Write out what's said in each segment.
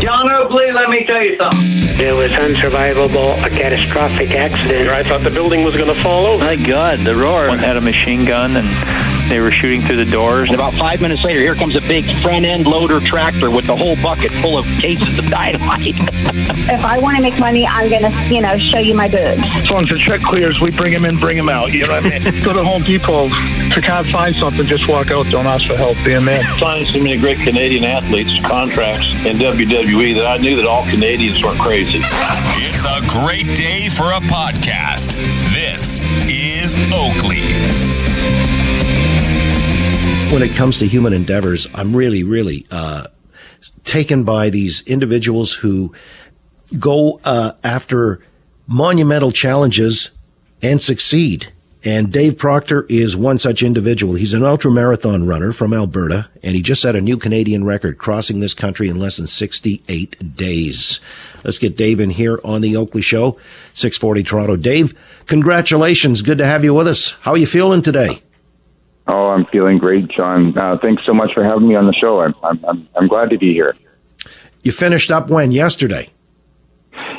John Oakley, let me tell you something. It was unsurvivable, a catastrophic accident. I thought the building was going to fall over. My God, the roar. One had a machine gun and they were shooting through the doors. And about five minutes later, here comes a big front end loader tractor with the whole bucket full of cases of dynamite. if I want to make money, I'm going to, you know, show you my boobs. As long as the check clears, we bring them in, bring them out. You know what I mean? Go to Home Depot. If you can't find something, just walk out. Don't ask for help. Be a man. Signed so many great Canadian athletes contracts in WWE that I knew that all Canadians weren't crazy. It's a great day for a podcast. This is Oakley when it comes to human endeavors, I'm really, really uh, taken by these individuals who go uh, after monumental challenges and succeed. And Dave Proctor is one such individual. He's an ultra marathon runner from Alberta, and he just set a new Canadian record, crossing this country in less than 68 days. Let's get Dave in here on the Oakley Show, 640 Toronto. Dave, congratulations. Good to have you with us. How are you feeling today? Oh, I'm feeling great, John. Uh, thanks so much for having me on the show. I'm, I'm, I'm glad to be here. You finished up when yesterday?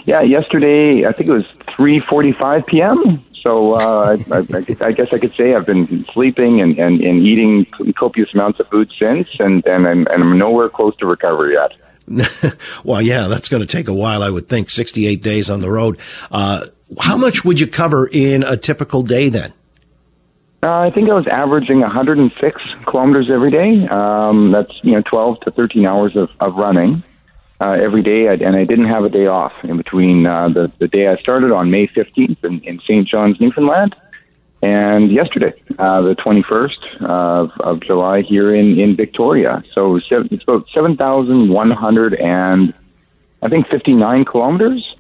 Yeah, yesterday I think it was 3:45 p.m. So uh, I, I, I, guess I could say I've been sleeping and, and, and eating copious amounts of food since, and, and, I'm, and I'm nowhere close to recovery yet. well, yeah, that's going to take a while, I would think. 68 days on the road. Uh, how much would you cover in a typical day then? Uh, I think I was averaging 106 kilometers every day. Um, that's you know 12 to 13 hours of, of running uh, every day, I, and I didn't have a day off in between uh, the the day I started on May 15th in, in St. John's, Newfoundland, and yesterday, uh, the 21st of, of July here in in Victoria. So it's about 7,100 and I think 59 kilometers.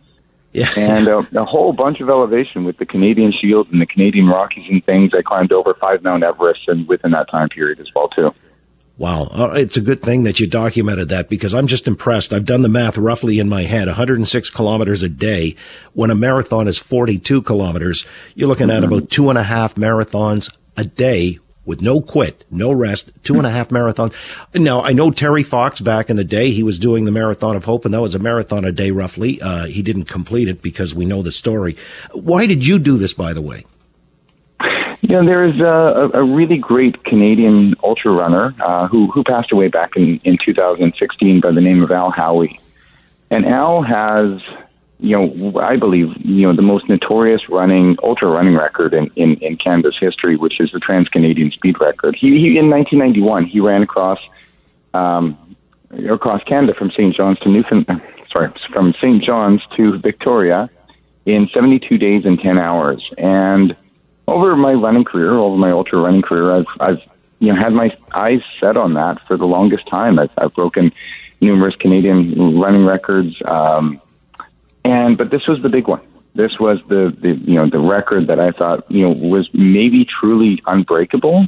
Yeah. and a, a, whole bunch of elevation with the Canadian Shield and the Canadian Rockies and things. I climbed over five Mount Everest and within that time period as well too. Wow. It's a good thing that you documented that because I'm just impressed. I've done the math roughly in my head. 106 kilometers a day. When a marathon is 42 kilometers, you're looking mm-hmm. at about two and a half marathons a day with no quit, no rest, two and a half marathons. Now, I know Terry Fox back in the day, he was doing the Marathon of Hope, and that was a marathon a day roughly. Uh, he didn't complete it because we know the story. Why did you do this, by the way? Yeah, there's a, a really great Canadian ultra runner uh, who who passed away back in, in 2016 by the name of Al Howie, and Al has you know, I believe, you know, the most notorious running, ultra running record in, in, in Canada's history, which is the Trans Canadian Speed Record. He, he in 1991, he ran across, um, across Canada from St. John's to Newfoundland, sorry, from St. John's to Victoria in 72 days and 10 hours. And over my running career, over my ultra running career, I've, I've, you know, had my eyes set on that for the longest time. I've, I've broken numerous Canadian running records. Um, and but this was the big one. This was the, the you know the record that I thought you know was maybe truly unbreakable,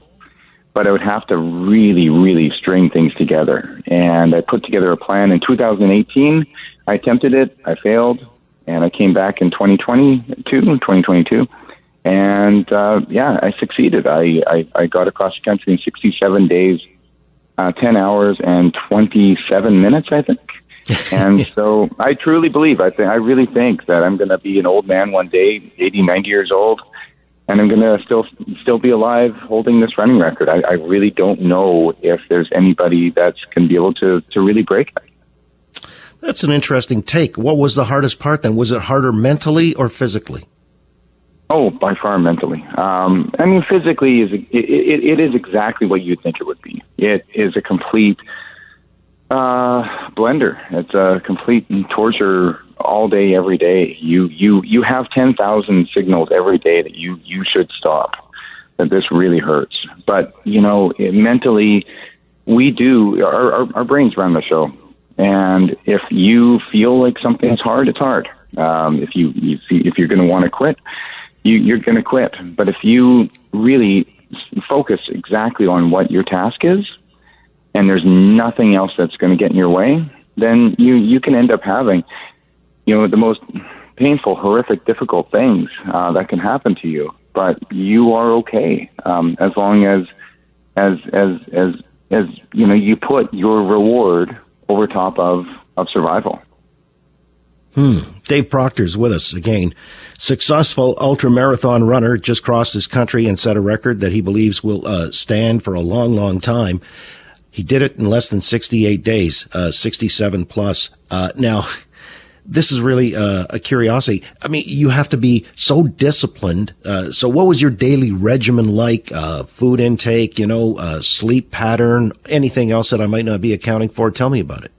but I would have to really really string things together. And I put together a plan in 2018. I attempted it. I failed, and I came back in 2022, 2022, and uh, yeah, I succeeded. I, I I got across the country in 67 days, uh, 10 hours and 27 minutes, I think and so I truly believe, I think, I really think that I'm going to be an old man one day, 80, 90 years old, and I'm going to still still be alive holding this running record. I, I really don't know if there's anybody that's going to be able to to really break it. That's an interesting take. What was the hardest part then? Was it harder mentally or physically? Oh, by far mentally. Um, I mean, physically is it, it, it is exactly what you'd think it would be. It is a complete uh, blender. It's a complete torture all day, every day. You you you have ten thousand signals every day that you you should stop. That this really hurts. But you know, it, mentally, we do. Our, our our brains run the show, and if you feel like something's hard, it's hard. Um, if you if, you, if you're going to want to quit, you, you're going to quit. But if you really focus exactly on what your task is and there's nothing else that's going to get in your way, then you you can end up having, you know, the most painful, horrific, difficult things uh, that can happen to you. But you are okay um, as long as as as as as you know you put your reward over top of of survival. Hmm. Dave Proctor's with us again. Successful ultra marathon runner just crossed this country and set a record that he believes will uh, stand for a long, long time. He did it in less than 68 days, uh, 67 plus. Uh, now, this is really uh, a curiosity. I mean, you have to be so disciplined. Uh, so, what was your daily regimen like? Uh, food intake, you know, uh, sleep pattern, anything else that I might not be accounting for? Tell me about it.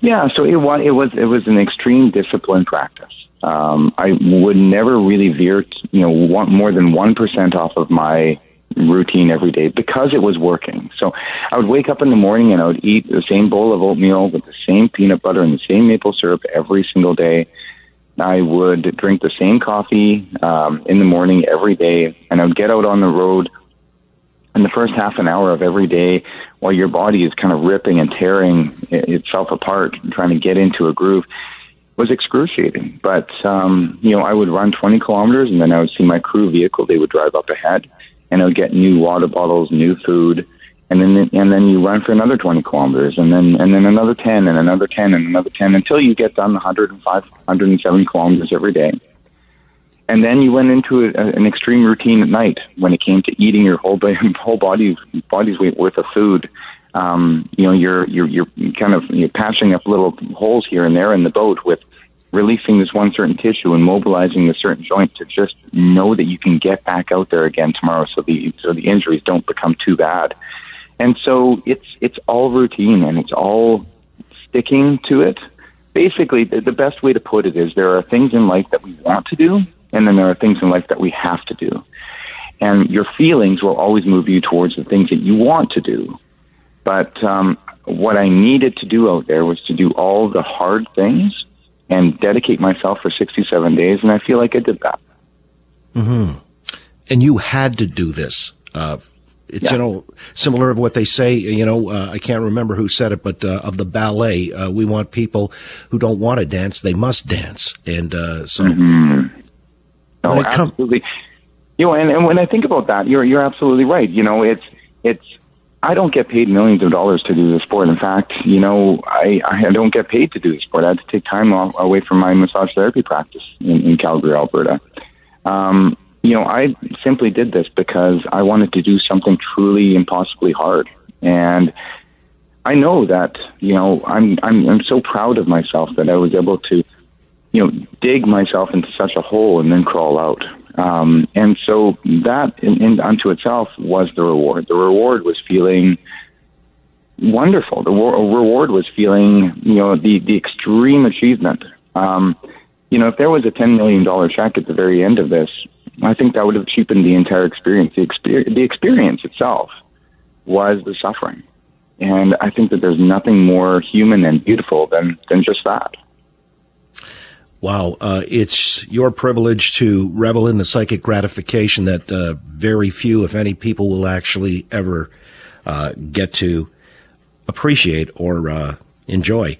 Yeah, so it was it was it was an extreme discipline practice. Um, I would never really veer, you know, more than one percent off of my routine every day because it was working. So I would wake up in the morning and I would eat the same bowl of oatmeal with the same peanut butter and the same maple syrup every single day. I would drink the same coffee um, in the morning every day, and I would get out on the road. And the first half an hour of every day, while your body is kind of ripping and tearing itself apart, trying to get into a groove, was excruciating. But um, you know, I would run 20 kilometers, and then I would see my crew vehicle. They would drive up ahead, and would get new water bottles, new food, and then and then you run for another 20 kilometers, and then and then another 10, and another 10, and another 10, until you get done 105, 107 kilometers every day. And then you went into a, an extreme routine at night when it came to eating your whole whole body body's weight worth of food. Um, you know, you're you're you're kind of you're patching up little holes here and there in the boat with releasing this one certain tissue and mobilizing a certain joint to just know that you can get back out there again tomorrow, so the so the injuries don't become too bad. And so it's it's all routine and it's all sticking to it. Basically, the, the best way to put it is there are things in life that we want to do, and then there are things in life that we have to do. And your feelings will always move you towards the things that you want to do. But um, what I needed to do out there was to do all the hard things and dedicate myself for 67 days, and I feel like I did that. hmm And you had to do this. Uh, it's Yeah. you know similar of what they say. You know, uh, I can't remember who said it, but uh, of the ballet, uh, we want people who don't want to dance; they must dance. And uh, so, No, When come- absolutely. You know, and, and when I think about that, you're you're absolutely right. You know, it's it's I don't get paid millions of dollars to do the sport. In fact, you know, I I don't get paid to do the sport. I had to take time off away from my massage therapy practice in, in Calgary, Alberta. Um, you know, I simply did this because I wanted to do something truly impossibly hard, and I know that you know I'm I'm I'm so proud of myself that I was able to you know, dig myself into such a hole and then crawl out. Um, and so that in, in unto itself was the reward. The reward was feeling wonderful. The wa- reward was feeling, you know, the, the extreme achievement. Um, you know, if there was a $10 million check at the very end of this, I think that would have cheapened the entire experience. The, exper- the experience itself was the suffering. And I think that there's nothing more human and beautiful than, than just that. Wow, uh, it's your privilege to revel in the psychic gratification that uh, very few, if any, people will actually ever uh, get to appreciate or uh, enjoy.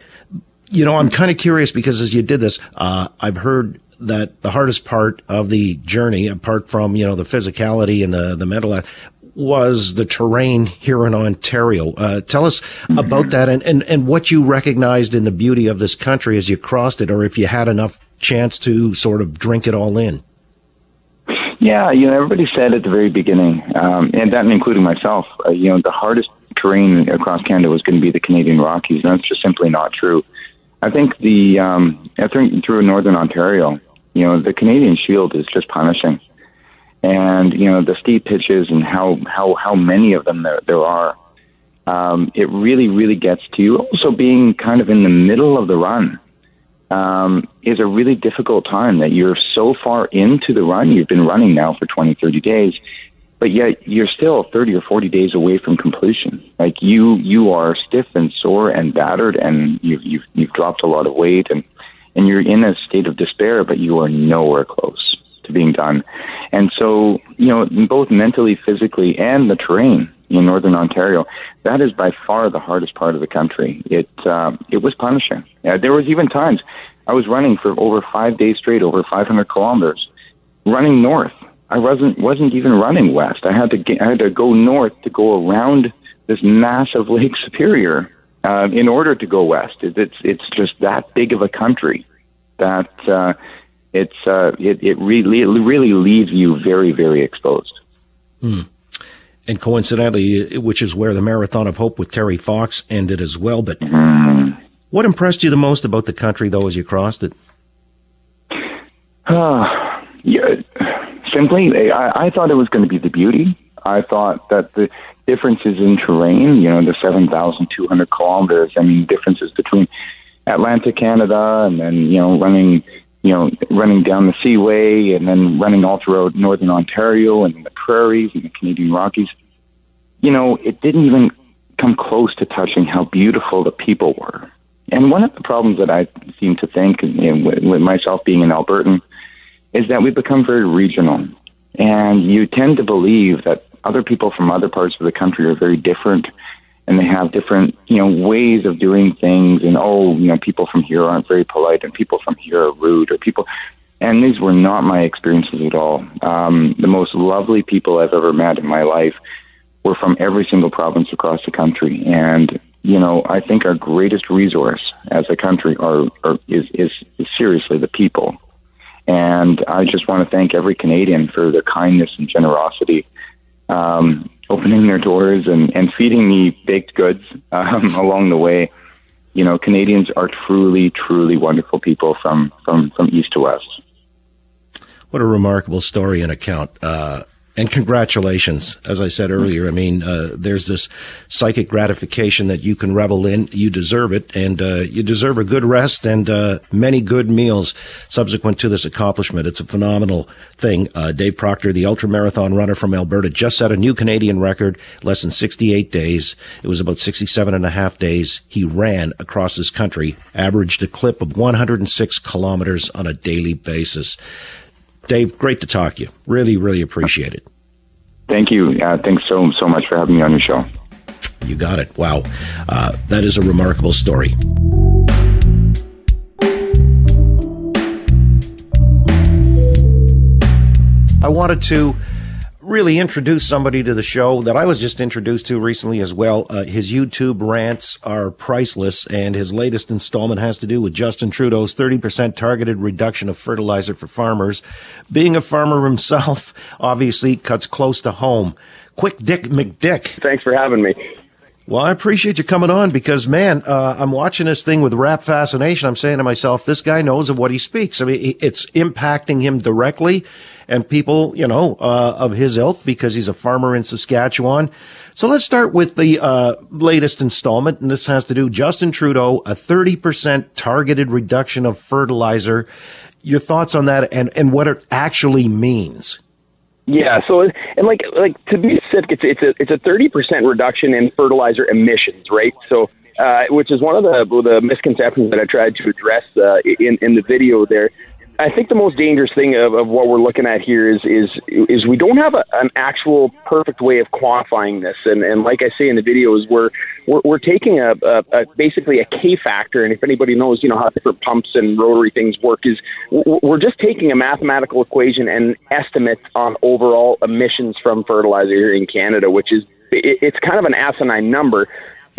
You know, I'm kind of curious because as you did this, uh, I've heard that the hardest part of the journey, apart from you know the physicality and the the mental, was the terrain here in Ontario. Uh, tell us about that and, and and what you recognized in the beauty of this country as you crossed it, or if you had enough chance to sort of drink it all in. Yeah, you know, everybody said at the very beginning, um, and that including myself, uh, you know, the hardest terrain across Canada was going to be the Canadian Rockies, and that's just simply not true. I think the um, I think through Northern Ontario, you know, the Canadian Shield is just punishing, and you know the steep pitches and how how how many of them there there are. Um, it really really gets to you. Also, being kind of in the middle of the run um, is a really difficult time that you're so far into the run. You've been running now for 20, 30 days, but yet you're still 30 or 40 days away from completion. Like you, you are stiff and sore and battered and you've, you've, you've dropped a lot of weight and, and you're in a state of despair, but you are nowhere close being done. And so, you know, both mentally, physically, and the terrain in Northern Ontario, that is by far the hardest part of the country. It uh, it was punishing. Uh, there was even times I was running for over five days straight, over 500 kilometers, running north. I wasn't wasn't even running west. I had to get, I had to go north to go around this massive Lake Superior uh, in order to go west. It's it's just that big of a country that uh, it's uh, it it really it really leaves you very very exposed. Hmm. And coincidentally, which is where the Marathon of Hope with Terry Fox ended as well. But mm. what impressed you the most about the country, though, as you crossed it? Uh, yeah, simply, I, I thought it was going to be the beauty. I thought that the differences in terrain, you know, the 7,200 kilometers, I mean, differences between Atlantic Canada and then, you know, running, you know, running down the Seaway and then running all throughout northern Ontario and the prairies and the Canadian Rockies. You know, it didn't even come close to touching how beautiful the people were. And one of the problems that I seem to think, you know, with, with myself being an Albertan, is that we become very regional. And you tend to believe that other people from other parts of the country are very different and they have different, you know, ways of doing things and oh, you know, people from here aren't very polite and people from here are rude or people and these were not my experiences at all. Um, the most lovely people I've ever met in my life were from every single province across the country. And, you know, I think our greatest resource as a country are, are is, is, is seriously the people. And I just want to thank every Canadian for their kindness and generosity um, opening their doors and, and feeding me baked goods um, along the way. You know, Canadians are truly, truly wonderful people from, from, from east to west. What a remarkable story and account. Uh, and congratulations. As I said earlier, I mean, uh, there's this psychic gratification that you can revel in. You deserve it, and uh, you deserve a good rest and uh, many good meals subsequent to this accomplishment. It's a phenomenal thing. Uh, Dave Proctor, the ultra marathon runner from Alberta, just set a new Canadian record, less than 68 days. It was about 67 and a half days he ran across this country, averaged a clip of 106 kilometers on a daily basis. Dave, great to talk to you. Really, really appreciate it. Thank you. Uh, thanks so so much for having me on your show. You got it. Wow, uh, that is a remarkable story. I wanted to really introduce somebody to the show that I was just introduced to recently as well. Uh, his YouTube rants are priceless, and his latest installment has to do with Justin Trudeau's 30% targeted reduction of fertilizer for farmers. Being a farmer himself, obviously cuts close to home. Quick Dick McDick. Thanks for having me. Well, I appreciate you coming on because, man, uh, I'm watching this thing with rap fascination. I'm saying to myself, this guy knows of what he speaks. I mean, it's impacting him directly and people, you know, uh, of his ilk because he's a farmer in Saskatchewan. So let's start with the uh, latest installment, and this has to do Justin Trudeau, a 30% targeted reduction of fertilizer. Your thoughts on that and, and what it actually means? Yeah. So, and like like to be specific, it's it's a it's a thirty percent reduction in fertilizer emissions, right? So, uh, which is one of the the misconceptions that I tried to address uh, in in the video there. I think the most dangerous thing of, of what we're looking at here is is is we don't have a, an actual perfect way of quantifying this, and and like I say in the videos, we're we're, we're taking a, a, a basically a K factor, and if anybody knows, you know how different pumps and rotary things work, is we're just taking a mathematical equation and estimate on overall emissions from fertilizer here in Canada, which is it's kind of an asinine number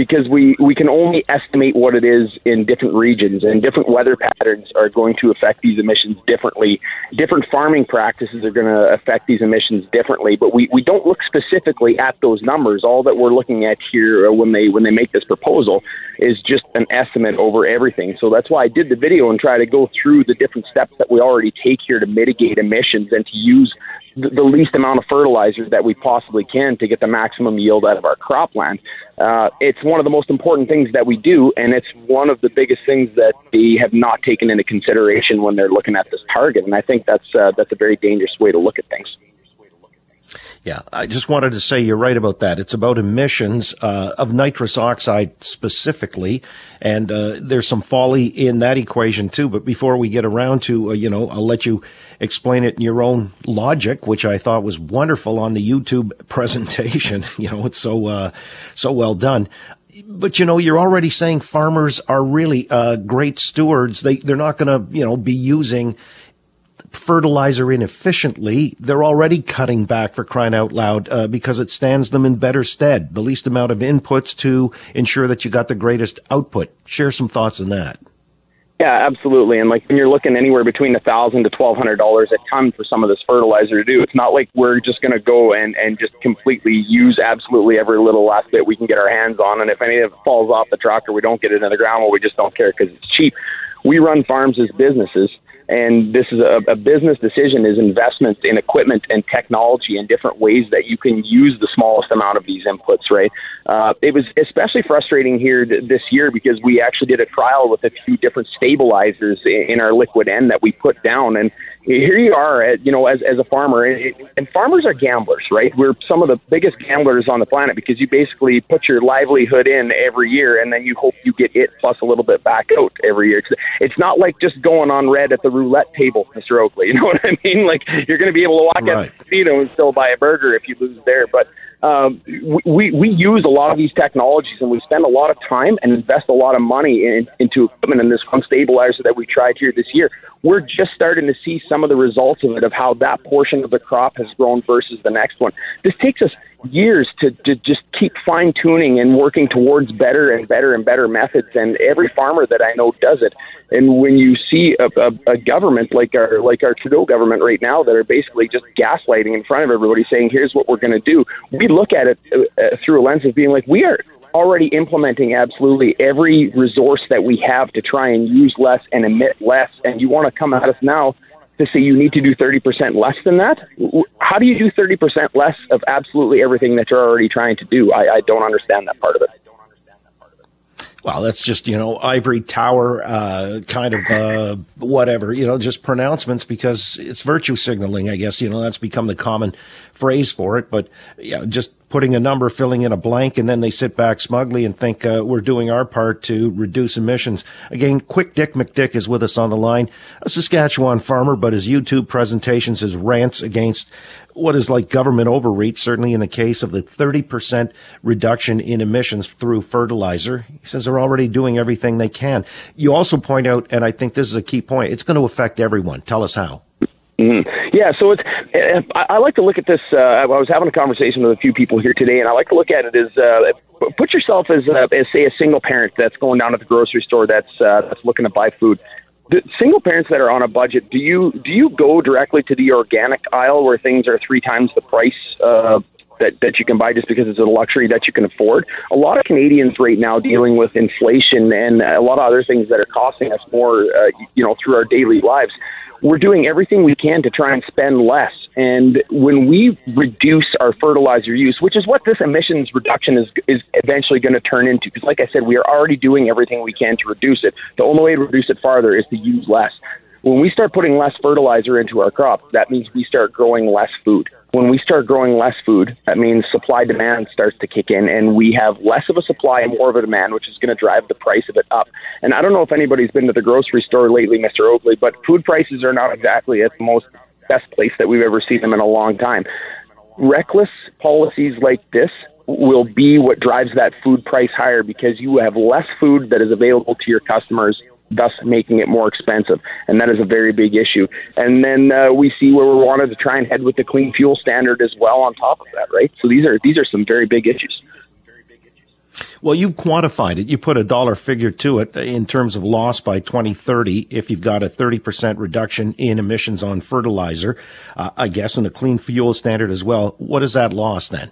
because we, we can only estimate what it is in different regions, and different weather patterns are going to affect these emissions differently. Different farming practices are going to affect these emissions differently, but we, we don't look specifically at those numbers. All that we're looking at here uh, when they when they make this proposal is just an estimate over everything. So that's why I did the video and try to go through the different steps that we already take here to mitigate emissions and to use the least amount of fertilizer that we possibly can to get the maximum yield out of our cropland. Uh, it's one of the most important things that we do, and it's one of the biggest things that they have not taken into consideration when they're looking at this target. And I think that's uh, that's a very dangerous way to look at things. Yeah, I just wanted to say you're right about that. It's about emissions uh, of nitrous oxide specifically, and uh, there's some folly in that equation too. But before we get around to, uh, you know, I'll let you explain it in your own logic, which I thought was wonderful on the YouTube presentation. you know, it's so uh, so well done. But you know, you're already saying farmers are really uh, great stewards. They they're not going to you know be using fertilizer inefficiently, they're already cutting back for crying out loud uh, because it stands them in better stead. The least amount of inputs to ensure that you got the greatest output. Share some thoughts on that. Yeah, absolutely. And like when you're looking anywhere between a thousand to twelve hundred dollars a ton for some of this fertilizer to do, it's not like we're just going to go and and just completely use absolutely every little last bit we can get our hands on. And if any of it falls off the tractor, we don't get it in the ground. Well, we just don't care because it's cheap. We run farms as businesses, and this is a, a business decision is investments in equipment and technology and different ways that you can use the smallest amount of these inputs right? Uh, it was especially frustrating here th- this year because we actually did a trial with a few different stabilizers in, in our liquid N that we put down. And here you are, at, you know, as, as a farmer, and farmers are gamblers, right? We're some of the biggest gamblers on the planet because you basically put your livelihood in every year, and then you hope you get it plus a little bit back out every year. It's not like just going on red at the roulette table, Mr. Oakley. You know what I mean? Like you're going to be able to walk right. out the casino and still buy a burger if you lose there, but um, we we use a lot of these technologies, and we spend a lot of time and invest a lot of money in, into equipment and this one stabilizer that we tried here this year. We're just starting to see some of the results of it, of how that portion of the crop has grown versus the next one. This takes us years to, to just keep fine tuning and working towards better and better and better methods. And every farmer that I know does it. And when you see a, a, a government like our like our Trudeau government right now that are basically just gaslighting in front of everybody, saying here's what we're going to do, we look at it uh, uh, through a lens of being like we are already implementing absolutely every resource that we have to try and use less and emit less. And you want to come at us now to say you need to do 30% less than that? How do you do 30% less of absolutely everything that you're already trying to do? I, I don't understand that part of it. Well, that's just, you know, ivory tower, uh, kind of, uh, whatever, you know, just pronouncements because it's virtue signaling, I guess, you know, that's become the common phrase for it. But, yeah, just putting a number, filling in a blank, and then they sit back smugly and think uh, we're doing our part to reduce emissions. Again, Quick Dick McDick is with us on the line, a Saskatchewan farmer, but his YouTube presentations, his rants against what is like government overreach, certainly in the case of the 30% reduction in emissions through fertilizer. He says they're already doing everything they can. You also point out, and I think this is a key point, it's going to affect everyone. Tell us how. Mm-hmm. Yeah, so it's. I, I like to look at this. Uh, I was having a conversation with a few people here today, and I like to look at it as uh, put yourself as, uh, as say a single parent that's going down to the grocery store that's uh, that's looking to buy food. The single parents that are on a budget, do you do you go directly to the organic aisle where things are three times the price uh, that, that you can buy just because it's a luxury that you can afford. A lot of Canadians right now dealing with inflation and a lot of other things that are costing us more, uh, you know, through our daily lives we're doing everything we can to try and spend less. And when we reduce our fertilizer use, which is what this emissions reduction is, is eventually going to turn into, because like I said, we are already doing everything we can to reduce it. The only way to reduce it farther is to use less. When we start putting less fertilizer into our crops, that means we start growing less food when we start growing less food, that means supply demand starts to kick in, and we have less of a supply and more of a demand, which is going to drive the price of it up. And I don't know if anybody's been to the grocery store lately, Mr. Oakley, but food prices are not exactly at the most best place that we've ever seen them in a long time. Reckless policies like this will be what drives that food price higher because you have less food that is available to your customers thus making it more expensive. And that is a very big issue. And then uh, we see where we wanted to try and head with the clean fuel standard as well on top of that, right? So these are these are some very big issues. Well, you've quantified it. You put a dollar figure to it in terms of loss by 2030 if you've got a 30% reduction in emissions on fertilizer, uh, I guess, and a clean fuel standard as well. What is that loss then?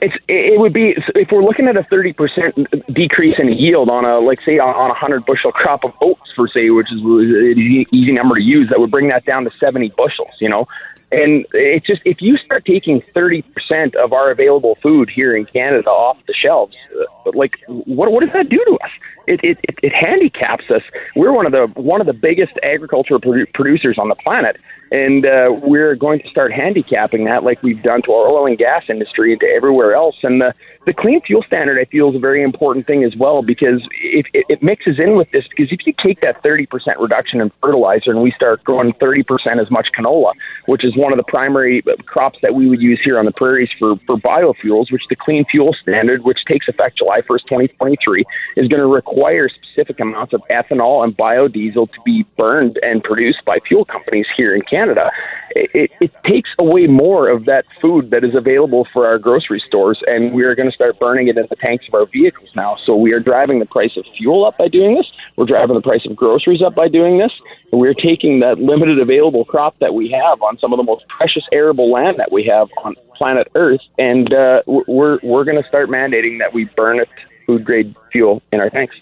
It's it would be if we're looking at a thirty percent decrease in yield on a like say on a hundred bushel crop of oats for say, which is an easy number to use, that would bring that down to seventy bushels. You know, and it's just if you start taking thirty percent of our available food here in Canada off the shelves, uh, like what what does that do to us? It, it it it handicaps us. We're one of the one of the biggest agricultural produ- producers on the planet and uh, we're going to start handicapping that like we've done to our oil and gas industry and to everywhere else. And the the clean fuel standard, I feel, is a very important thing as well because it, it, it mixes in with this. Because if you take that 30% reduction in fertilizer and we start growing 30% as much canola, which is one of the primary crops that we would use here on the prairies for, for biofuels, which the clean fuel standard, which takes effect July 1st, 2023, is going to require specific amounts of ethanol and biodiesel to be burned and produced by fuel companies here in Canada. It, it, it takes away more of that food that is available for our grocery stores, and we are going to start burning it in the tanks of our vehicles now. So we are driving the price of fuel up by doing this. We're driving the price of groceries up by doing this. And we're taking that limited available crop that we have on some of the most precious arable land that we have on planet Earth, and uh, we're we're going to start mandating that we burn it food grade fuel in our tanks.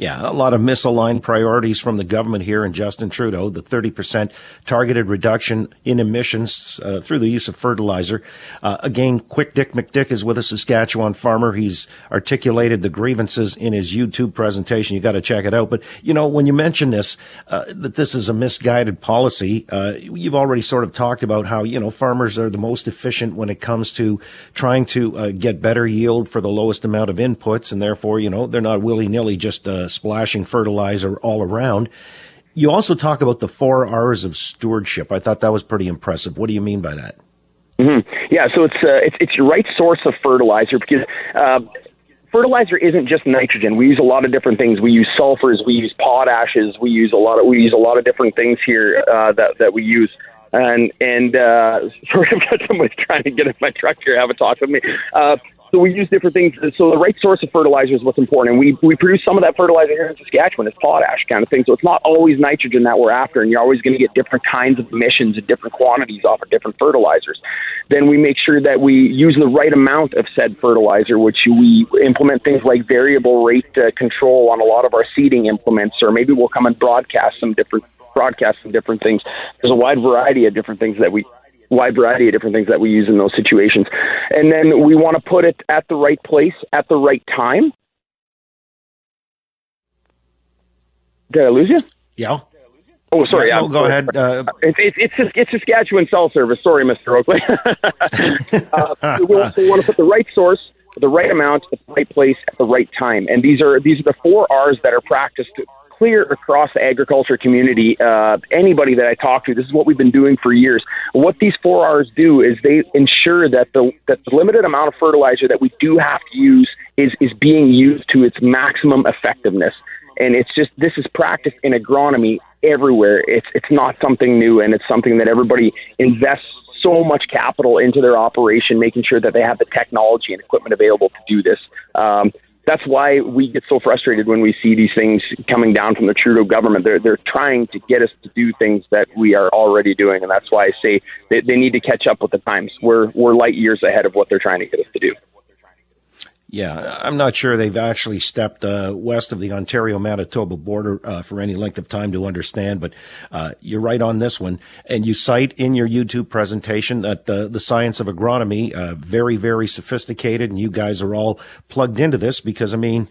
Yeah, a lot of misaligned priorities from the government here and Justin Trudeau. The 30% targeted reduction in emissions uh, through the use of fertilizer. Uh, again, Quick Dick McDick is with a Saskatchewan farmer. He's articulated the grievances in his YouTube presentation. You got to check it out. But you know, when you mention this, uh, that this is a misguided policy, uh, you've already sort of talked about how you know farmers are the most efficient when it comes to trying to uh, get better yield for the lowest amount of inputs, and therefore, you know, they're not willy nilly just uh, splashing fertilizer all around. You also talk about the four R's of stewardship. I thought that was pretty impressive. What do you mean by that? Mm-hmm. Yeah, so it's uh, it's it's your right source of fertilizer because. Uh, fertilizer isn't just nitrogen. We use a lot of different things. We use sulfurs, we use potashes, we use a lot of we use a lot of different things here uh, that that we use. And and uh, sorry, I've got somebody trying to get in my truck here, have a talk with me. Uh, so we use different things. So the right source of fertilizer is what's important. And we, we produce some of that fertilizer here in Saskatchewan. It's potash kind of thing. So it's not always nitrogen that we're after. And you're always going to get different kinds of emissions and different quantities off of different fertilizers. Then we make sure that we use the right amount of said fertilizer, which we implement things like variable rate uh, control on a lot of our seeding implements, or maybe we'll come and broadcast some different broadcast some different things. There's a wide variety of different things that we wide variety of different things that we use in those situations. And then we want to put it at the right place at the right time. Did I lose you? Yeah. Oh, sorry. Yeah, no, go ahead. Uh, it's, it's, it's, it's Saskatchewan cell service. Sorry, Mr. Oakley. uh, we, want, we want to put the right source, the right amount, at the right place, at the right time. And these are these are the four R's that are practiced clear across the agriculture community. Uh, anybody that I talk to, this is what we've been doing for years. What these four R's do is they ensure that the that the limited amount of fertilizer that we do have to use is is being used to its maximum effectiveness. And it's just this is practiced in agronomy everywhere. It's it's not something new, and it's something that everybody invests so much capital into their operation, making sure that they have the technology and equipment available to do this. Um, that's why we get so frustrated when we see these things coming down from the Trudeau government. They're they're trying to get us to do things that we are already doing, and that's why I say they, they need to catch up with the times. We're we're light years ahead of what they're trying to get us to do. Yeah, I'm not sure they've actually stepped uh, west of the Ontario Manitoba border uh, for any length of time to understand, but uh, you're right on this one. And you cite in your YouTube presentation that the science of agronomy, uh, very, very sophisticated, and you guys are all plugged into this because, I mean,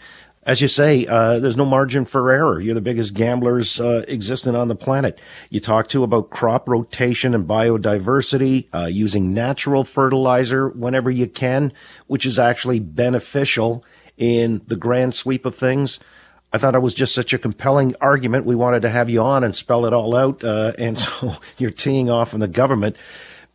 as you say, uh, there's no margin for error. You're the biggest gamblers uh, existing on the planet. You talk to about crop rotation and biodiversity, uh, using natural fertilizer whenever you can, which is actually beneficial in the grand sweep of things. I thought it was just such a compelling argument. We wanted to have you on and spell it all out. Uh, and so you're teeing off on the government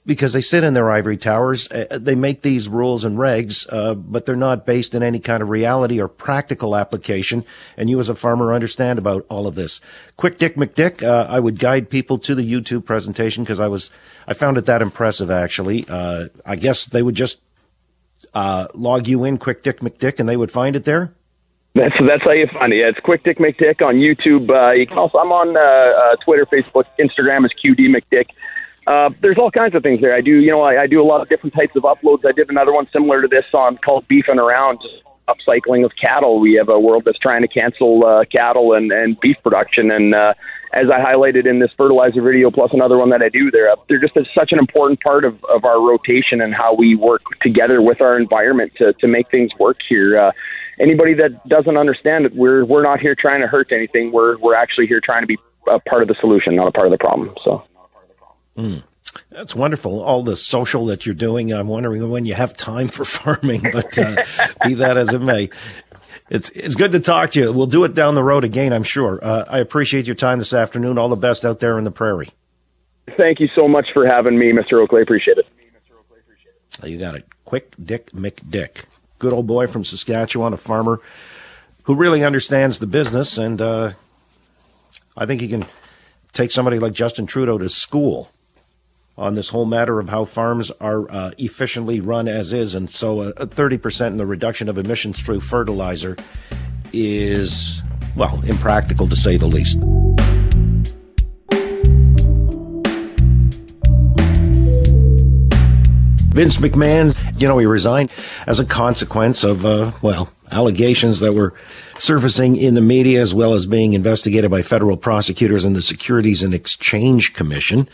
because they sit in their ivory towers. Uh, they make these rules and regs, uh, but they're not based in any kind of reality or practical application. And you as a farmer understand about all of this. Quick Dick McDick, uh, I would guide people to the YouTube presentation because I was, I found it that impressive actually. Uh, I guess they would just, uh, log you in Quick Dick McDick and they would find it there. That's that's how you find it. Yeah, it's Quick Dick McDick on YouTube. Uh, you can also I'm on Twitter, Facebook, Instagram is QD McDick. Uh, there's all kinds of things there. I do, you know, I, I do a lot of different types of uploads. I did another one similar to this on called Beefing Around, just upcycling of cattle. We have a world that's trying to cancel uh, cattle and, and beef production. And uh, as I highlighted in this fertilizer video, plus another one that I do, they're, they're just a, such an important part of, of our rotation and how we work together with our environment to, to make things work here. Uh, anybody that doesn't understand it, we're, we're not here trying to hurt anything. We're, we're actually here trying to be a part of the solution, not a part of the problem. So. Mm. That's wonderful. All the social that you're doing. I'm wondering when you have time for farming, but uh, be that as it may. It's it's good to talk to you. We'll do it down the road again, I'm sure. Uh, I appreciate your time this afternoon. All the best out there in the prairie. Thank you so much for having me, Mr. Oakley. Appreciate it. You got it. Quick Dick McDick. Good old boy from Saskatchewan, a farmer who really understands the business. And uh, I think he can take somebody like Justin Trudeau to school on this whole matter of how farms are uh, efficiently run as is. And so uh, a 30% in the reduction of emissions through fertilizer is, well, impractical to say the least. Vince McMahon, you know, he resigned as a consequence of, uh, well, allegations that were surfacing in the media as well as being investigated by federal prosecutors and the Securities and Exchange Commission.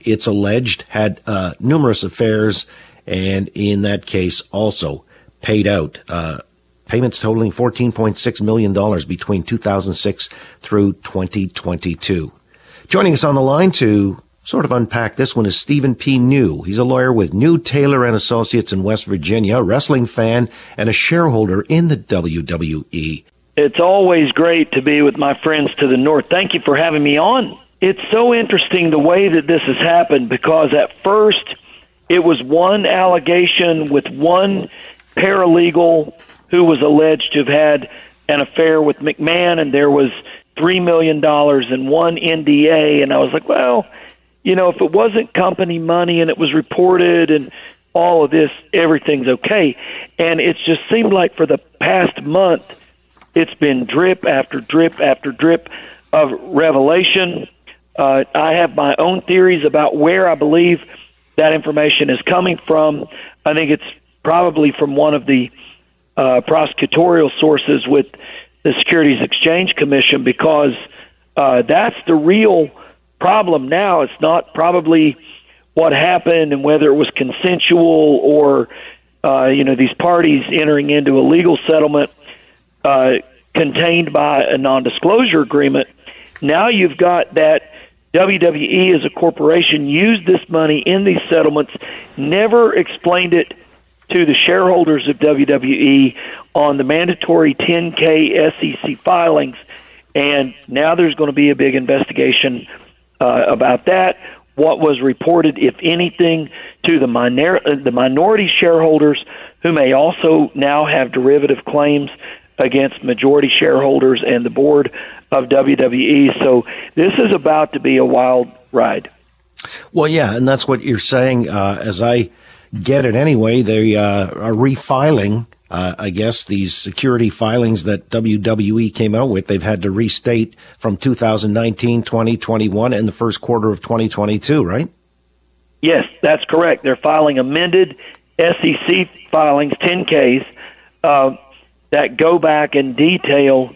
It's alleged had uh, numerous affairs and in that case also paid out uh, payments totaling $14.6 million between 2006 through 2022. Joining us on the line to sort of unpack this one is Stephen P. New. He's a lawyer with New Taylor and Associates in West Virginia, a wrestling fan, and a shareholder in the WWE. It's always great to be with my friends to the north. Thank you for having me on. It's so interesting the way that this has happened because at first it was one allegation with one paralegal who was alleged to have had an affair with McMahon, and there was $3 million in one NDA. And I was like, well, you know, if it wasn't company money and it was reported and all of this, everything's okay. And it just seemed like for the past month, it's been drip after drip after drip of revelation. Uh, I have my own theories about where I believe that information is coming from. I think it's probably from one of the uh, prosecutorial sources with the Securities Exchange Commission because uh, that's the real problem now. It's not probably what happened and whether it was consensual or uh, you know these parties entering into a legal settlement uh, contained by a non-disclosure agreement. Now you've got that WWE as a corporation. Used this money in these settlements, never explained it to the shareholders of WWE on the mandatory 10K SEC filings, and now there's going to be a big investigation uh, about that. What was reported, if anything, to the, minor- the minority shareholders who may also now have derivative claims against majority shareholders and the board of WWE. So this is about to be a wild ride. Well, yeah, and that's what you're saying. Uh, as I get it anyway, they uh, are refiling. Uh, I guess these security filings that WWE came out with, they've had to restate from 2019, 2021, and the first quarter of 2022, right? Yes, that's correct. They're filing amended SEC filings, 10Ks, uh, that go back and detail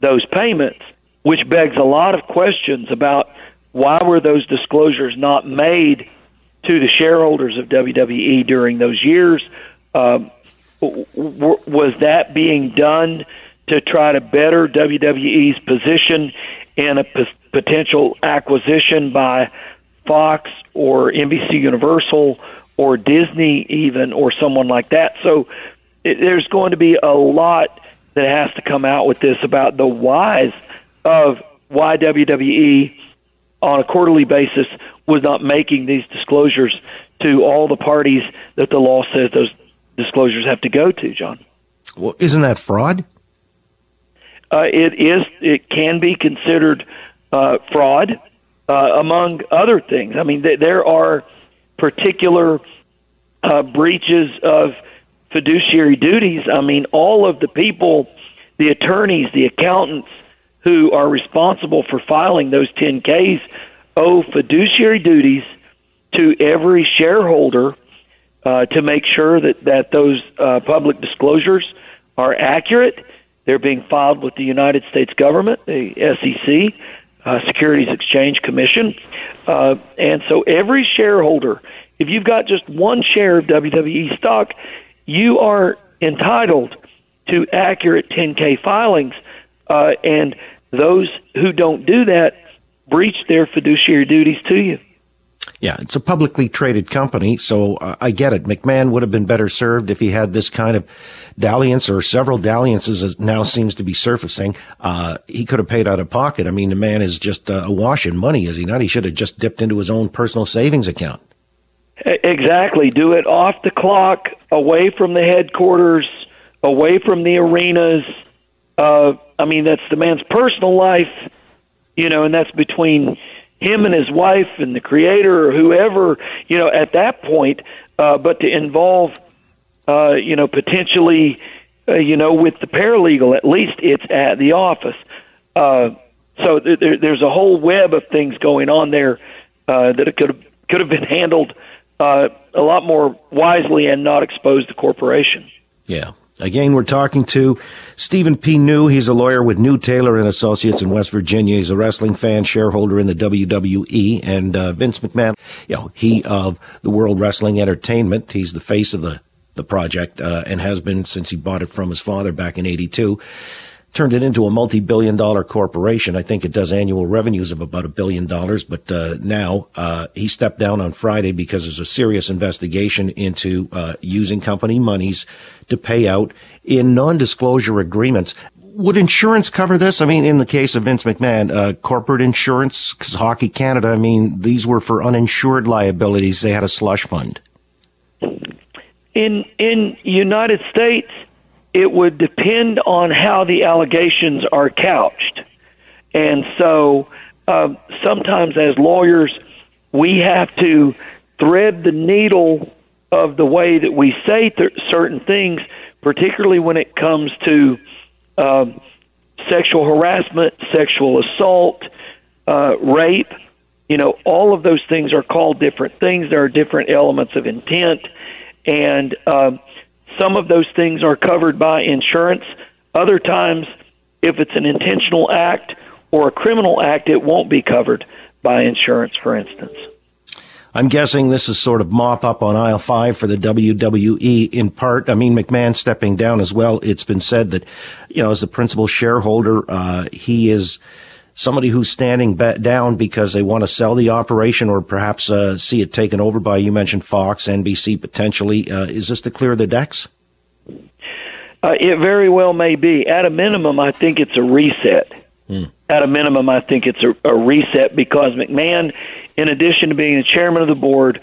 those payments, which begs a lot of questions about why were those disclosures not made to the shareholders of WWE during those years? Um, was that being done to try to better WWE's position in a p- potential acquisition by Fox or NBC Universal or Disney, even, or someone like that? So it, there's going to be a lot that has to come out with this about the whys of why WWE on a quarterly basis was not making these disclosures to all the parties that the law says those disclosures have to go to, John. Well, isn't that fraud? Uh, it is. It can be considered uh, fraud, uh, among other things. I mean, th- there are particular uh, breaches of fiduciary duties. I mean, all of the people, the attorneys, the accountants who are responsible for filing those 10Ks owe fiduciary duties to every shareholder uh, to make sure that, that those uh, public disclosures are accurate. They're being filed with the United States government, the SEC, uh, Securities Exchange Commission. Uh, and so every shareholder, if you've got just one share of WWE stock, you are entitled to accurate 10K filings, uh, and those who don't do that breach their fiduciary duties to you. Yeah, it's a publicly traded company, so uh, I get it. McMahon would have been better served if he had this kind of dalliance or several dalliances, as now seems to be surfacing. Uh, he could have paid out of pocket. I mean, the man is just uh, awash in money, is he not? He should have just dipped into his own personal savings account. Exactly. Do it off the clock, away from the headquarters, away from the arenas. Uh, I mean, that's the man's personal life, you know, and that's between him and his wife and the creator or whoever, you know, at that point. Uh, but to involve, uh, you know, potentially, uh, you know, with the paralegal, at least it's at the office. Uh, so there, there's a whole web of things going on there uh, that it could have could have been handled uh, a lot more wisely and not expose the corporation. Yeah. Again, we're talking to Stephen P. New. He's a lawyer with New Taylor and Associates in West Virginia. He's a wrestling fan, shareholder in the WWE, and uh, Vince McMahon. You know, he of the World Wrestling Entertainment. He's the face of the the project uh, and has been since he bought it from his father back in '82 turned it into a multi-billion dollar corporation. I think it does annual revenues of about a billion dollars, but uh, now uh, he stepped down on Friday because there's a serious investigation into uh, using company monies to pay out in non-disclosure agreements. Would insurance cover this? I mean, in the case of Vince McMahon, uh, corporate insurance, because Hockey Canada, I mean, these were for uninsured liabilities. They had a slush fund. In in United States, it would depend on how the allegations are couched. And so uh, sometimes, as lawyers, we have to thread the needle of the way that we say th- certain things, particularly when it comes to um, sexual harassment, sexual assault, uh, rape. You know, all of those things are called different things. There are different elements of intent. And um, some of those things are covered by insurance. Other times, if it's an intentional act or a criminal act, it won't be covered by insurance, for instance. I'm guessing this is sort of mop up on aisle five for the WWE in part. I mean, McMahon stepping down as well. It's been said that, you know, as the principal shareholder, uh, he is somebody who's standing down because they want to sell the operation or perhaps uh, see it taken over by, you mentioned Fox, NBC potentially. Uh, is this to clear the decks? Uh, it very well may be. At a minimum, I think it's a reset. Hmm. At a minimum, I think it's a, a reset because McMahon, in addition to being the chairman of the board,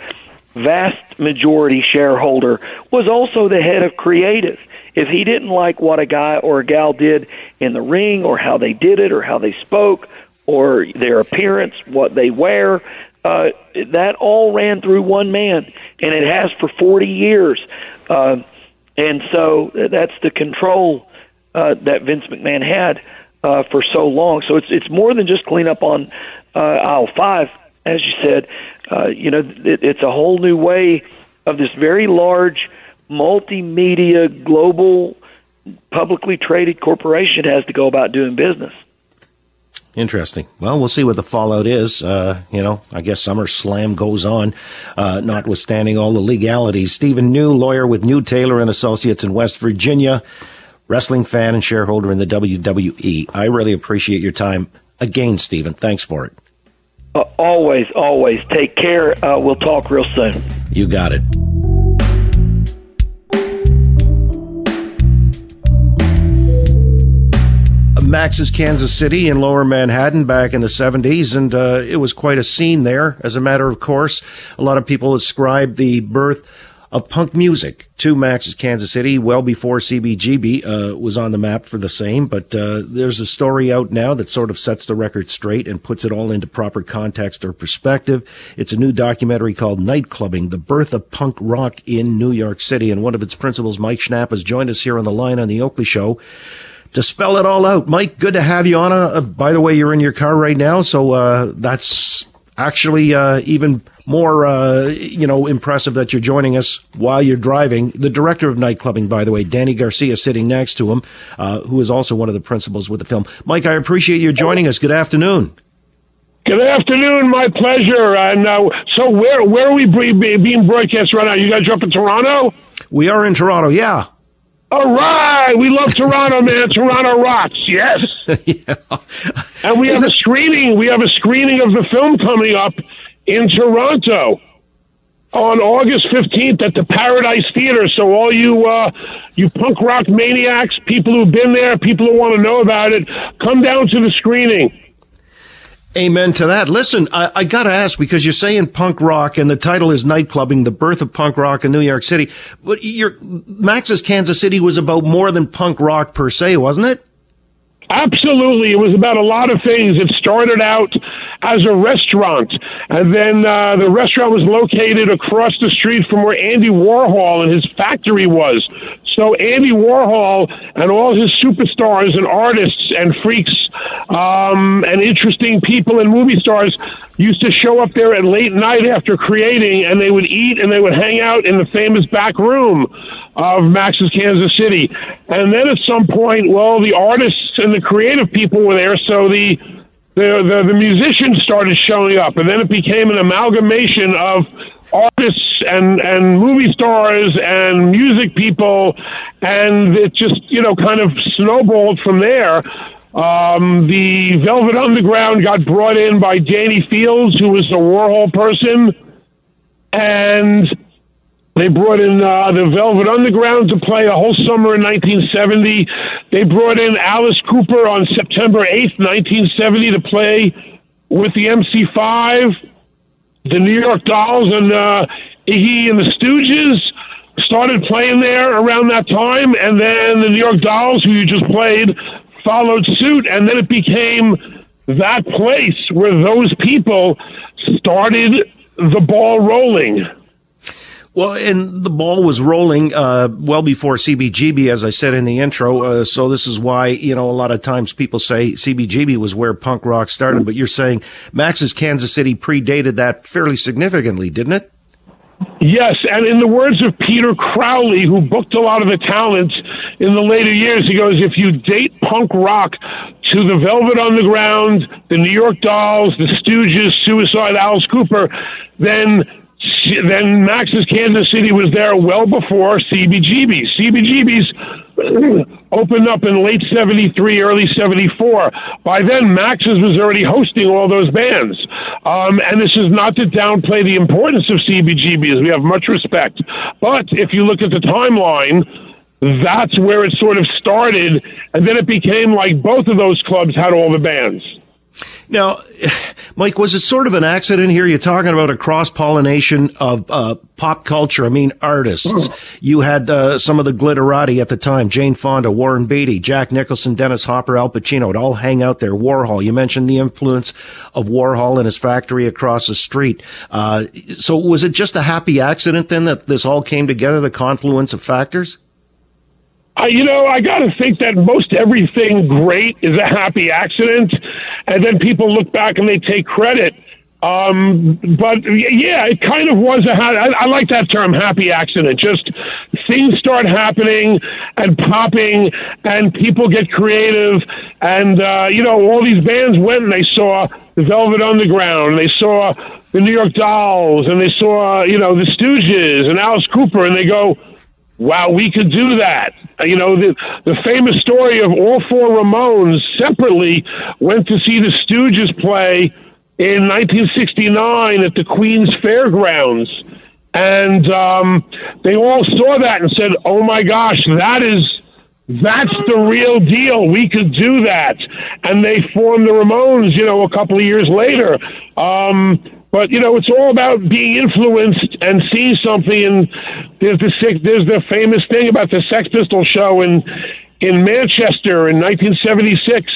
vast majority shareholder, was also the head of creative if he didn't like what a guy or a gal did in the ring or how they did it or how they spoke or their appearance, what they wear, uh, that all ran through one man, and it has for 40 years. Uh, and so that's the control uh, that Vince McMahon had uh, for so long. So it's it's more than just clean up on uh, aisle five, as you said. Uh, you know, it, it's a whole new way of this very large multimedia global publicly traded corporation has to go about doing business. Interesting. Well, we'll see what the fallout is. Uh, you know, I guess Summer Slam goes on, uh, notwithstanding all the legalities. Stephen New, lawyer with New Taylor and Associates in West Virginia, wrestling fan and shareholder in the WWE. I really appreciate your time again, Stephen. Thanks for it. Uh, always, always. Take care. Uh, we'll talk real soon. You got it. Max's Kansas City in lower Manhattan back in the 70s, and uh, it was quite a scene there. As a matter of course, a lot of people ascribe the birth of punk music to Max's Kansas City well before CBGB uh, was on the map for the same. But uh, there's a story out now that sort of sets the record straight and puts it all into proper context or perspective. It's a new documentary called Nightclubbing, the birth of punk rock in New York City. And one of its principals, Mike Schnapp, has joined us here on the line on the Oakley Show to spell it all out. Mike, good to have you on. Uh, by the way, you're in your car right now, so uh, that's actually uh, even more, uh, you know, impressive that you're joining us while you're driving. The director of Nightclubbing, by the way, Danny Garcia, sitting next to him, uh, who is also one of the principals with the film. Mike, I appreciate you joining us. Good afternoon. Good afternoon, my pleasure. And uh, so, where where are we being broadcast right now? You guys are up in Toronto? We are in Toronto. Yeah. All right, we love Toronto, man. Toronto rocks. Yes. yeah. And we have a screening. We have a screening of the film coming up in Toronto on August 15th at the Paradise Theater. So all you uh, you punk rock maniacs, people who've been there, people who want to know about it, come down to the screening. Amen to that. Listen, I, I got to ask because you're saying punk rock and the title is Nightclubbing, the birth of punk rock in New York City. But your Max's Kansas City was about more than punk rock per se, wasn't it? Absolutely. It was about a lot of things. It started out as a restaurant, and then uh, the restaurant was located across the street from where Andy Warhol and his factory was. So Andy Warhol and all his superstars and artists and freaks um, and interesting people and movie stars used to show up there at late night after creating, and they would eat and they would hang out in the famous back room of Max's Kansas City. And then at some point, well, the artists and the creative people were there, so the the, the, the musicians started showing up, and then it became an amalgamation of artists and and movie stars and music people, and it just you know kind of snowballed from there. Um, the Velvet Underground got brought in by Danny Fields, who was a Warhol person, and they brought in uh, the Velvet Underground to play a whole summer in 1970. They brought in Alice Cooper on September 8th, 1970, to play with the MC5. The New York Dolls and uh, Iggy and the Stooges started playing there around that time, and then the New York Dolls, who you just played, followed suit, and then it became that place where those people started the ball rolling. Well, and the ball was rolling uh, well before CBGB, as I said in the intro. Uh, so this is why you know a lot of times people say CBGB was where punk rock started, but you're saying Max's Kansas City predated that fairly significantly, didn't it? Yes, and in the words of Peter Crowley, who booked a lot of the talent in the later years, he goes, "If you date punk rock to the Velvet Underground, the New York Dolls, the Stooges, Suicide, Alice Cooper, then." Then Max's Kansas City was there well before CBGB's. CBGB's opened up in late 73, early 74. By then, Max's was already hosting all those bands. Um, and this is not to downplay the importance of CBGB's. We have much respect. But if you look at the timeline, that's where it sort of started. And then it became like both of those clubs had all the bands. Now, Mike, was it sort of an accident here? You're talking about a cross pollination of uh, pop culture. I mean, artists. You had uh, some of the glitterati at the time: Jane Fonda, Warren Beatty, Jack Nicholson, Dennis Hopper, Al Pacino. It all hang out there. Warhol. You mentioned the influence of Warhol and his factory across the street. Uh, so, was it just a happy accident then that this all came together? The confluence of factors. Uh, you know, I got to think that most everything great is a happy accident, and then people look back and they take credit. Um, but yeah, it kind of was a ha- i like that term, happy accident. Just things start happening and popping, and people get creative, and uh, you know, all these bands went and they saw the Velvet Underground, they saw the New York Dolls, and they saw you know the Stooges and Alice Cooper, and they go, wow, we could do that. Uh, you know, the, the famous story of all four Ramones separately went to see the Stooges play in 1969 at the Queens Fairgrounds. And um, they all saw that and said, oh my gosh, that is. That's the real deal. We could do that. And they formed the Ramones, you know, a couple of years later. Um, but you know, it's all about being influenced and seeing something. And there's the there's the famous thing about the Sex Pistols show in in Manchester in 1976.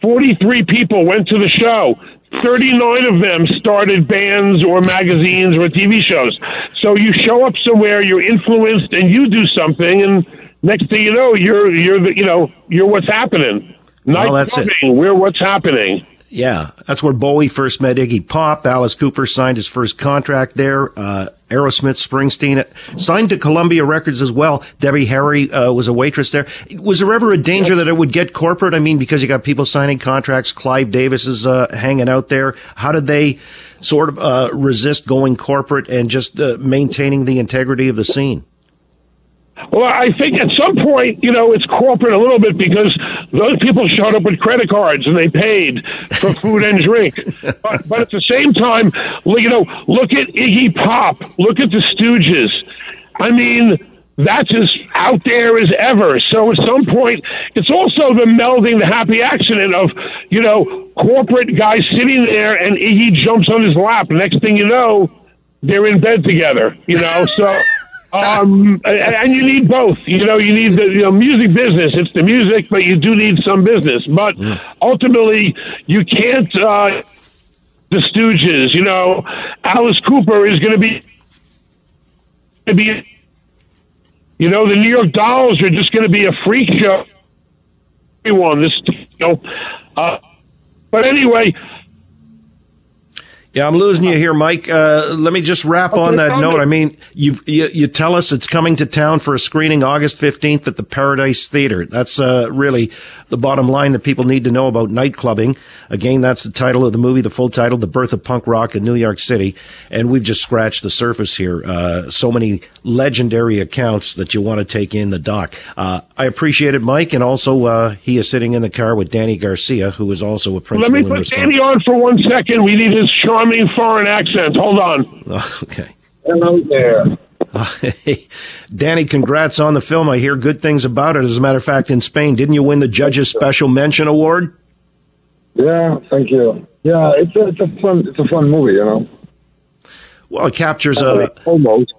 43 people went to the show. 39 of them started bands or magazines or TV shows. So you show up somewhere, you're influenced, and you do something, and next thing you know, you're you're the, you know you're what's happening. Well, that's it. We're what's happening. Yeah, that's where Bowie first met Iggy Pop. Alice Cooper signed his first contract there. Uh, Aerosmith, Springsteen signed to Columbia Records as well. Debbie Harry uh, was a waitress there. Was there ever a danger that it would get corporate? I mean, because you got people signing contracts. Clive Davis is uh, hanging out there. How did they sort of uh, resist going corporate and just uh, maintaining the integrity of the scene? Well, I think at some point, you know, it's corporate a little bit because those people showed up with credit cards and they paid for food and drink. But, but at the same time, you know, look at Iggy Pop, look at the Stooges. I mean, that's as out there as ever. So at some point, it's also the melding, the happy accident of, you know, corporate guys sitting there and Iggy jumps on his lap. Next thing you know, they're in bed together, you know, so. Um, and you need both. You know, you need the you know music business. It's the music, but you do need some business. But ultimately, you can't. Uh, the Stooges, you know, Alice Cooper is going to be to be. You know, the New York Dolls are just going to be a freak show. Everyone, this, you know, uh, but anyway, Yeah, I'm losing you here, Mike. Uh, let me just wrap on that note. I mean, you, you you tell us it's coming to town for a screening August 15th at the Paradise Theater. That's uh, really the bottom line that people need to know about nightclubbing. Again, that's the title of the movie, the full title, The Birth of Punk Rock in New York City. And we've just scratched the surface here. Uh, so many legendary accounts that you want to take in the doc. Uh, I appreciate it, Mike. And also, uh, he is sitting in the car with Danny Garcia, who is also a principal. let me put. Danny on for one second. We need his foreign accent. Hold on. Okay. Hello there. Hey, Danny, congrats on the film. I hear good things about it. As a matter of fact, in Spain, didn't you win the Judges Special Mention Award? Yeah, thank you. Yeah, it's a, it's a fun it's a fun movie, you know. Well, it captures a almost.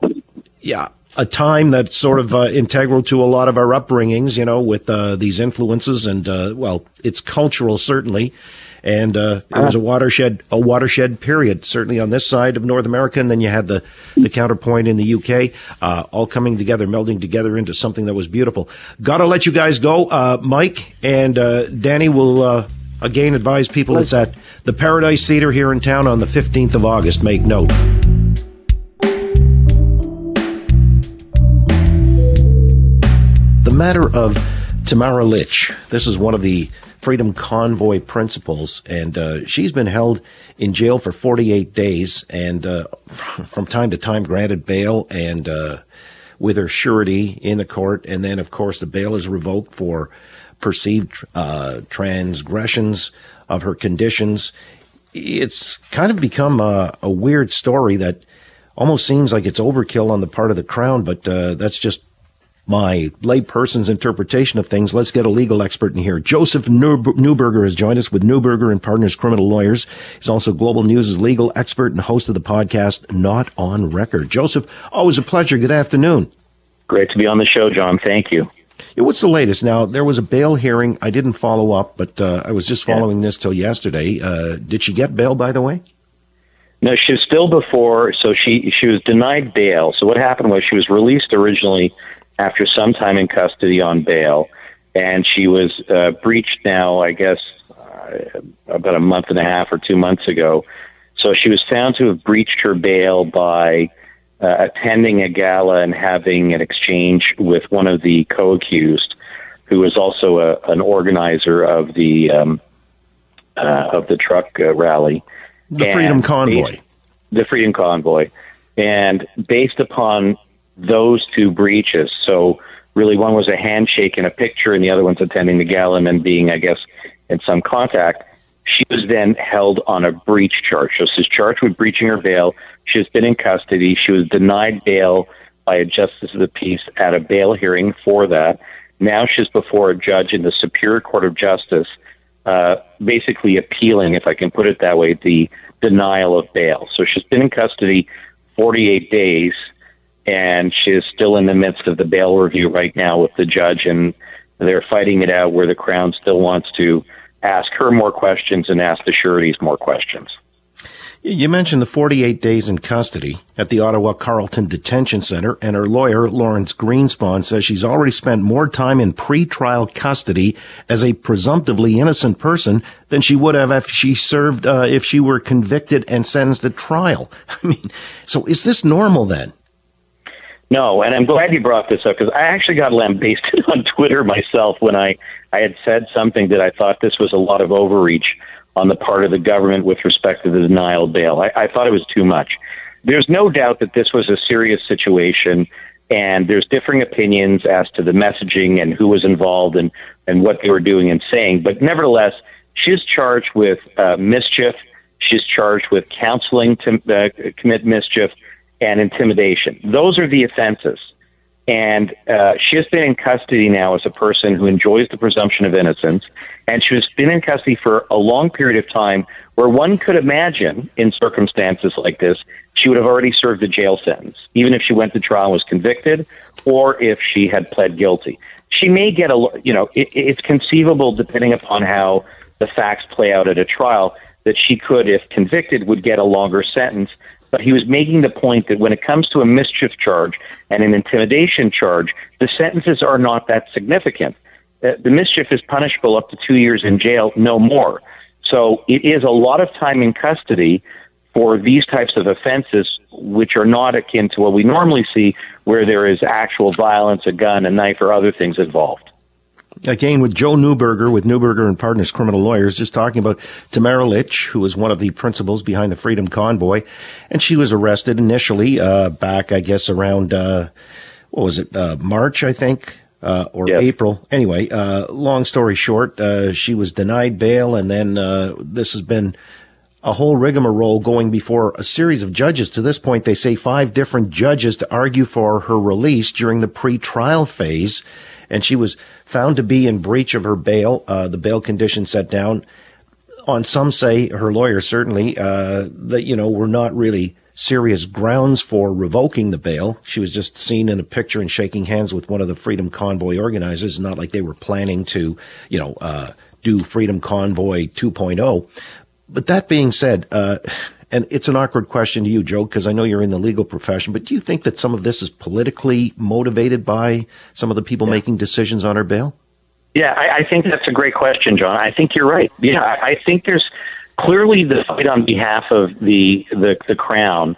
yeah a time that's sort of uh, integral to a lot of our upbringings. You know, with uh, these influences and uh, well, it's cultural certainly. And uh, it was a watershed, a watershed period, certainly on this side of North America. And then you had the, the counterpoint in the UK, uh, all coming together, melding together into something that was beautiful. Got to let you guys go, uh, Mike and uh, Danny will uh, again advise people it's at the Paradise Theater here in town on the 15th of August. Make note. The matter of Tamara Lich. This is one of the Freedom Convoy principals. and uh, she's been held in jail for 48 days, and uh, from time to time granted bail and uh, with her surety in the court, and then of course the bail is revoked for perceived uh, transgressions of her conditions. It's kind of become a, a weird story that almost seems like it's overkill on the part of the crown, but uh, that's just my layperson's interpretation of things. Let's get a legal expert in here. Joseph Neuberger has joined us with Neuberger and Partners Criminal Lawyers. He's also Global News' legal expert and host of the podcast Not on Record. Joseph, always a pleasure. Good afternoon. Great to be on the show, John. Thank you. Yeah, what's the latest? Now, there was a bail hearing. I didn't follow up, but uh, I was just following this till yesterday. Uh, did she get bail, by the way? No, she was still before, so she she was denied bail. So what happened was she was released originally after some time in custody on bail, and she was uh, breached now, I guess, uh, about a month and a half or two months ago. So she was found to have breached her bail by uh, attending a gala and having an exchange with one of the co-accused, who was also a, an organizer of the um, uh, of the truck uh, rally, The And Freedom Convoy. based- the Freedom Convoy, and based upon those two breaches, so really one was a handshake and a picture, and the other one's attending the gala and being, I guess, in some contact. She was then held on a breach charge. So she's charged with breaching her bail. She has been in custody. She was denied bail by a justice of the peace at a bail hearing for that. Now she's before a judge in the Superior Court of Justice, uh, basically appealing, if I can put it that way, the denial of bail. So she's been in custody 48 days, and she is still in the midst of the bail review right now with the judge, and they're fighting it out where the Crown still wants to ask her more questions and ask the sureties more questions. You mentioned the 48 days in custody at the Ottawa Carleton Detention Center, and her lawyer, Lawrence Greenspan, says she's already spent more time in pretrial custody as a presumptively innocent person than she would have if she served, uh, if she were convicted and sentenced at trial. I mean, so is this normal then? No, and I'm glad you brought this up because I actually got lambasted on Twitter myself when I, I had said something that I thought this was a lot of overreach on the part of the government with respect to the denial bail. I, I thought it was too much. There's no doubt that this was a serious situation and there's differing opinions as to the messaging and who was involved and, and what they were doing and saying. But nevertheless, she's charged with uh, mischief. She's charged with counseling to uh, commit mischief and intimidation. Those are the offenses. And uh, she has been in custody now as a person who enjoys the presumption of innocence. And she has been in custody for a long period of time where one could imagine, in circumstances like this, she would have already served a jail sentence, even if she went to trial and was convicted, or if she had pled guilty. She may get a, you know, it, it's conceivable, depending upon how the facts play out at a trial, that she could, if convicted, would get a longer sentence but he was making the point that when it comes to a mischief charge and an intimidation charge, the sentences are not that significant. Uh, the mischief is punishable up to two years in jail, no more. So it is a lot of time in custody for these types of offenses, which are not akin to what we normally see, where there is actual violence, a gun, a knife, or other things involved again with Joe Neuberger with Neuberger and Partners Criminal Lawyers, just talking about Tamara Lich, who was one of the principals behind the Freedom Convoy, and she was arrested initially uh, back, I guess, around uh, what was it, uh, March, I think. Uh, or yep. April. Anyway, uh, long story short, uh, she was denied bail, and then this has been a whole rigmarole going before a series of judges. To this point, they say five different judges to argue for her release during the pre-trial phase and she was found to be in breach of her bail. Uh, the bail condition set down. On some say, her lawyer certainly, uh, that, you know, were not really serious grounds for revoking the bail. She was just seen in a picture and shaking hands with one of the Freedom Convoy organizers, not like they were planning to, you know, uh, do Freedom Convoy 2.0. But that being said, uh, and it's an awkward question to you, Joe, because I know you're in the legal profession, but do you think that some of this is politically motivated by some of the people yeah. making decisions on our bail? Yeah, I, I, think that's a great question, John. I think you're right. Yeah, I, I think there's clearly the fight on behalf of the the, the crown.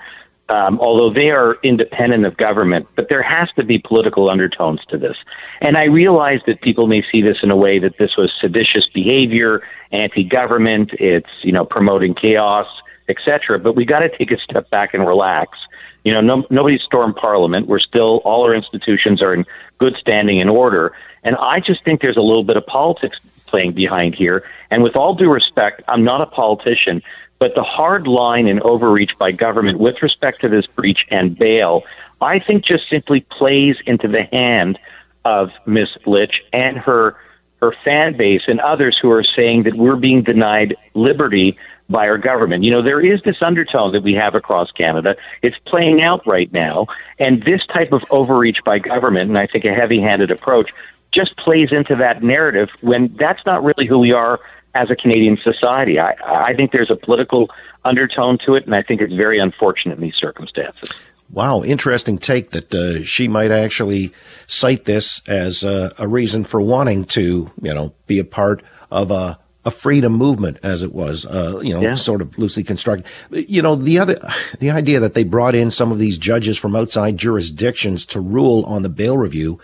Um, although they are independent of government, but there has to be political undertones to this. And I realize that people may see this in a way that this was seditious behavior, anti-government, it's you know promoting chaos, etc. But we got to take a step back and relax. You know, no, nobody's stormed Parliament. We're still all our institutions are in good standing and order. And I just think there's a little bit of politics playing behind here. And with all due respect, I'm not a politician, but the hard line and overreach by government with respect to this breach and bail, I think just simply plays into the hand of Miss Lich and her her fan base and others who are saying that we're being denied liberty by our government. You know, there is this undertone that we have across Canada. It's playing out right now. And this type of overreach by government, and I think a heavy handed approach, just plays into that narrative when that's not really who we are as a Canadian society. I, I think there's a political undertone to it, and I think it's very unfortunate in these circumstances. Wow, interesting take that uh, she might actually cite this as uh, a reason for wanting to, you know, be a part of a a freedom movement as it was, uh, you know, yeah. sort of loosely constructed. You know, the other, the idea that they brought in some of these judges from outside jurisdictions to rule on the bail review,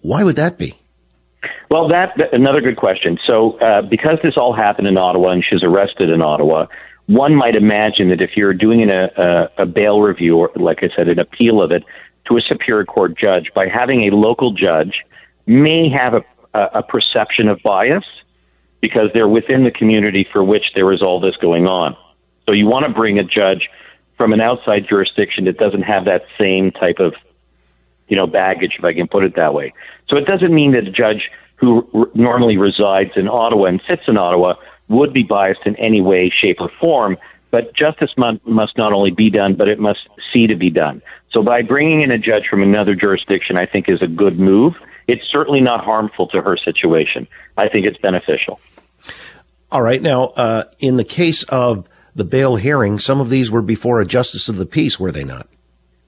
why would that be? Well, that, that another good question. So, uh, because this all happened in Ottawa and she's arrested in Ottawa, one might imagine that if you're doing an, a, a bail review, or like I said, an appeal of it to a superior court judge, by having a local judge, may have a, a, a perception of bias because they're within the community for which there is all this going on. So you want to bring a judge from an outside jurisdiction that doesn't have that same type of, you know, baggage, if I can put it that way. So it doesn't mean that a judge who r- normally resides in Ottawa and sits in Ottawa would be biased in any way, shape, or form. But justice must, must not only be done, but it must see to be done. So by bringing in a judge from another jurisdiction, I think is a good move. It's certainly not harmful to her situation. I think it's beneficial. All right. Now, uh, in the case of the bail hearing, some of these were before a justice of the peace, were they not?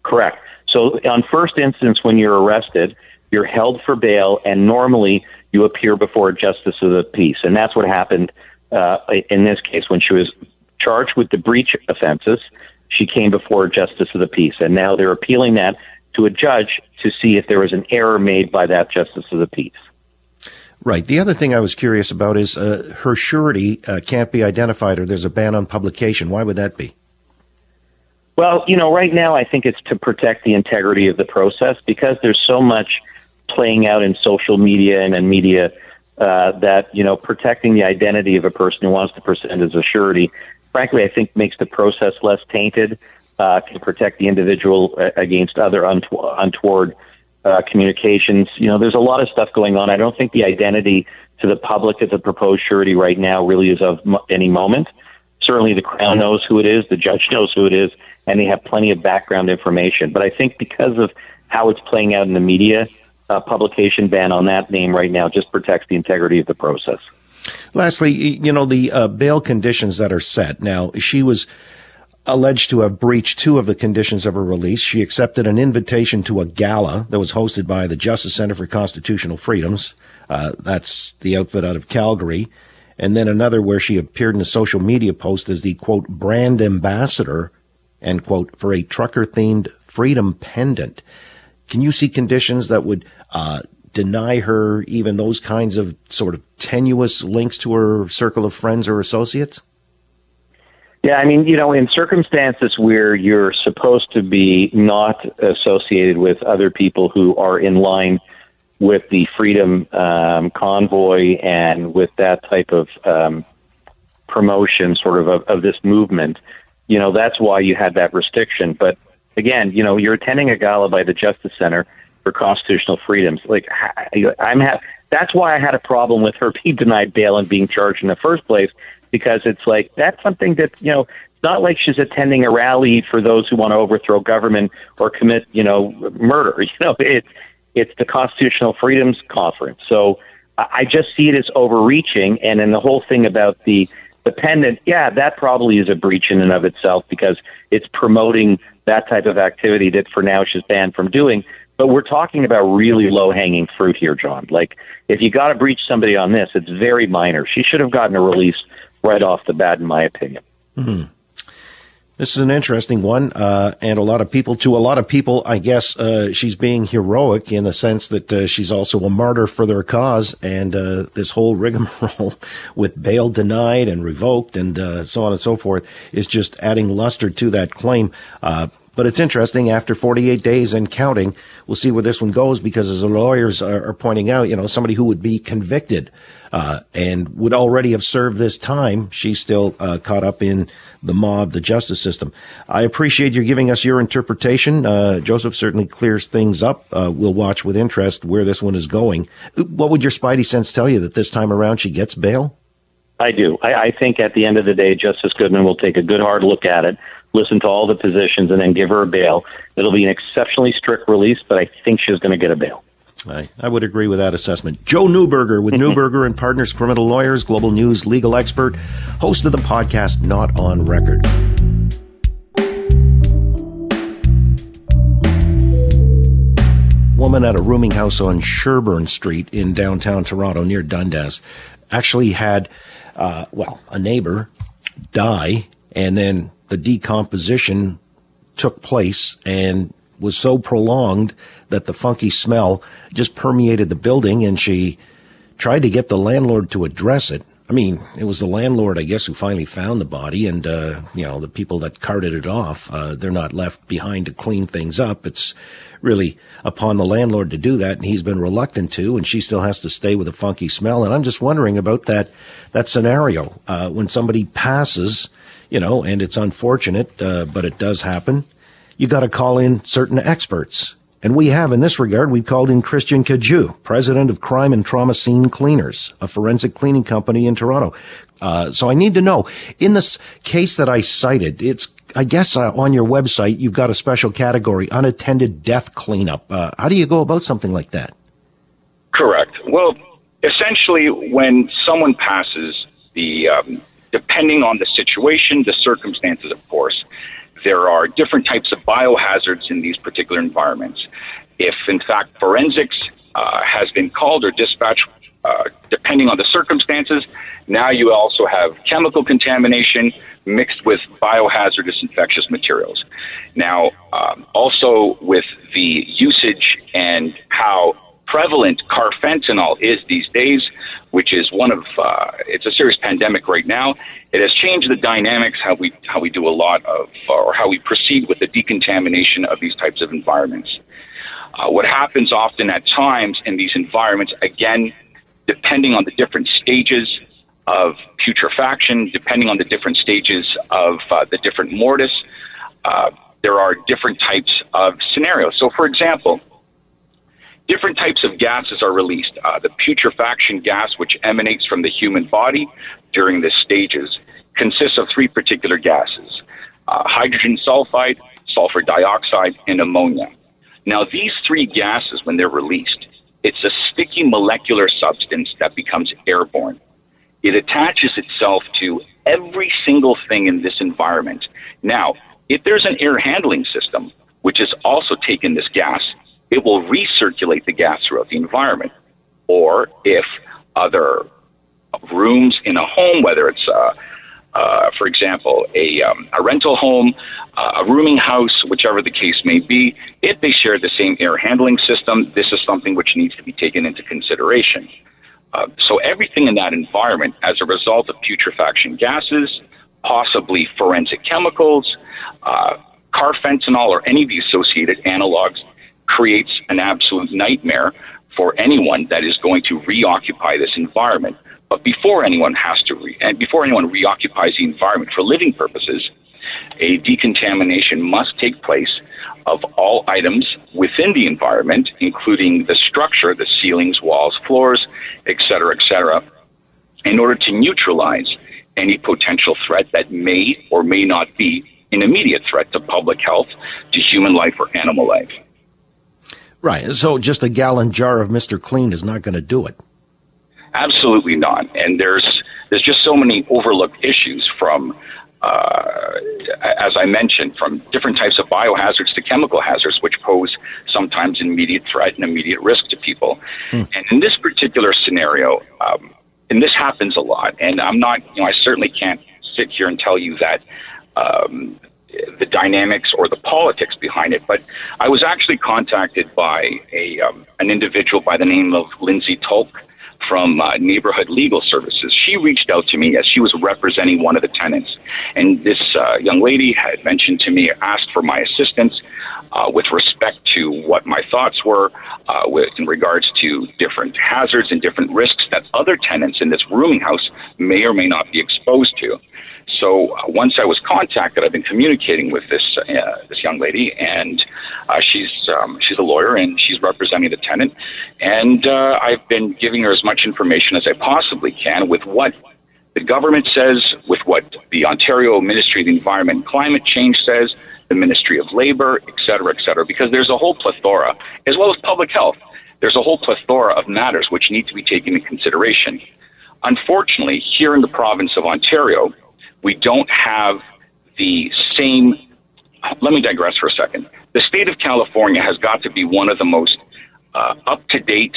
Correct. So, on first instance, when you're arrested, you're held for bail, and normally you appear before a justice of the peace. And that's what happened uh, in this case when she was charged with the breach offenses. She came before a justice of the peace, and now they're appealing that to a judge to see if there was an error made by that justice of the peace. Right. The other thing I was curious about is uh, her surety uh, can't be identified or there's a ban on publication. Why would that be? Well, you know, right now I think it's to protect the integrity of the process because there's so much playing out in social media and in media uh, that you know protecting the identity of a person who wants to present as a surety, frankly, I think makes the process less tainted. Uh, can protect the individual uh, against other untoward uh, communications. You know, there's a lot of stuff going on. I don't think the identity to the public of the proposed surety right now really is of m- any moment. Certainly, the Crown knows who it is, the judge knows who it is, and they have plenty of background information. But I think because of how it's playing out in the media, uh, publication ban on that name right now just protects the integrity of the process. Lastly, you know, the uh, bail conditions that are set. Now, she was alleged to have breached two of the conditions of her release. She accepted an invitation to a gala that was hosted by the Justice Center for Constitutional Freedoms. Uh, that's the outfit out of Calgary. And then another where she appeared in a social media post as the quote, brand ambassador, end quote, for a trucker themed freedom pendant. Can you see conditions that would uh, deny her even those kinds of sort of tenuous links to her circle of friends or associates? Yeah, I mean, you know, in circumstances where you're supposed to be not associated with other people who are in line with the Freedom um, Convoy and with that type of um, promotion, sort of, of of this movement, you know, that's why you had that restriction. But again, you know, you're attending a gala by the Justice Center for constitutional freedoms. Like I'm ha- that's why I had a problem with her being denied bail and being charged in the first place because it's like that's something that you know it's not like she's attending a rally for those who want to overthrow government or commit you know murder. You know it's it's the constitutional freedoms conference. So I just see it as overreaching, and then the whole thing about the the dependent, yeah, that probably is a breach in and of itself because it's promoting that type of activity that for now she's banned from doing. But we're talking about really low hanging fruit here, John. Like, if you got to breach somebody on this, it's very minor. She should have gotten a release right off the bat, in my opinion. Mm-hmm. This is an interesting one, uh, and a lot of people, to a lot of people, I guess uh, she's being heroic in the sense that uh, she's also a martyr for their cause, and uh, this whole rigmarole with bail denied and revoked and uh, so on and so forth is just adding luster to that claim. Uh, but it's interesting. After 48 days and counting, we'll see where this one goes because, as the lawyers are, are pointing out, you know, somebody who would be convicted uh, and would already have served this time, she's still uh, caught up in the of the justice system. I appreciate you giving us your interpretation. Uh, Joseph certainly clears things up. Uh, we'll watch with interest where this one is going. What would your spidey sense tell you that this time around she gets bail? I do. I, I think at the end of the day, Justice Goodman will take a good hard look at it listen to all the positions, and then give her a bail. It'll be an exceptionally strict release, but I think she's going to get a bail. I, I would agree with that assessment. Joe Neuberger with Neuberger and Partners Criminal Lawyers, Global News legal expert, host of the podcast Not on Record. Woman at a rooming house on Sherbourne Street in downtown Toronto near Dundas actually had, uh, well, a neighbor die and then the decomposition took place and was so prolonged that the funky smell just permeated the building and she tried to get the landlord to address it. I mean, it was the landlord, I guess, who finally found the body and, uh, you know, the people that carted it off, uh, they're not left behind to clean things up. It's really upon the landlord to do that. And he's been reluctant to, and she still has to stay with a funky smell. And I'm just wondering about that, that scenario, uh, when somebody passes, you know, and it's unfortunate, uh, but it does happen. You got to call in certain experts. And we have in this regard, we've called in Christian Cadieux, president of Crime and Trauma Scene Cleaners, a forensic cleaning company in Toronto. Uh, so I need to know, in this case that I cited, it's, I guess uh, on your website, you've got a special category, unattended death cleanup. Uh, how do you go about something like that? Correct. Well, essentially, when someone passes, the um, depending on the situation, the circumstances, of course, there are different types of biohazards in these particular environments. If, in fact, forensics uh, has been called or dispatched, uh, depending on the circumstances, now you also have chemical contamination mixed with biohazardous infectious materials. Now, um, also with the usage and how prevalent carfentanil is these days, which is one of uh, it's a serious pandemic right now. It has changed the dynamics how we how we do a lot of or how we proceed with the decontamination of these types of environments. Uh, what happens often at times in these environments, again, depending on the different stages of putrefaction, depending on the different stages of uh, the different mortis, uh, there are different types of scenarios. So, for example, different types of gases are released. Uh, the putrefaction gas, which emanates from the human body during the stages, consists of three particular gases uh, hydrogen sulfide, sulfur dioxide, and ammonia. Now, these three gases, when they're released, it's a sticky molecular substance that becomes airborne. It attaches itself to every single thing in this environment. Now, if there's an air handling system, which has also taken this gas, it will recirculate the gas throughout the environment. Or if other rooms in a home, whether it's, uh, uh, for example, a, um, a rental home, uh, a rooming house, whichever the case may be, if they share the same air handling system, this is something which needs to be taken into consideration. Uh, so everything in that environment, as a result of putrefaction gases, possibly forensic chemicals, uh, carfentanil, or any of the associated analogs, creates an absolute nightmare for anyone that is going to reoccupy this environment. But before anyone has to, re- and before anyone reoccupies the environment for living purposes, a decontamination must take place of all items within the environment, including the structure, the ceilings, walls, floors, etc., etc., in order to neutralize any potential threat that may or may not be an immediate threat to public health, to human life, or animal life. Right. So just a gallon jar of Mr. Clean is not going to do it. Absolutely not. And there's there's just so many overlooked issues from uh, as I mentioned, from different types of biohazards to chemical hazards, which pose sometimes immediate threat and immediate risk to people. Hmm. And in this particular scenario, um, and this happens a lot, and I'm not, you know, I certainly can't sit here and tell you that um, the dynamics or the politics behind it, but I was actually contacted by a um, an individual by the name of Lindsay Tolk from uh, Neighborhood Legal Services. She reached out to me as she was representing one of the tenants. And this uh, young lady had mentioned to me, asked for my assistance uh, with respect to what my thoughts were uh, with in regards to different hazards and different risks that other tenants in this rooming house may or may not be exposed to. So uh, once I was contacted, I've been communicating with this uh, this young lady, and uh, she's um, she's a lawyer and she's representing the tenant, and uh, I've been giving her as much information as I possibly can with what the government says, with what the Ontario Ministry of the Environment and Climate Change says, the Ministry of Labor, et cetera, et cetera, because there's a whole plethora, as well as public health. There's a whole plethora of matters which need to be taken into consideration. Unfortunately, here in the province of Ontario, we don't have the same. Let me digress for a second. The state of California has got to be one of the most uh, up to date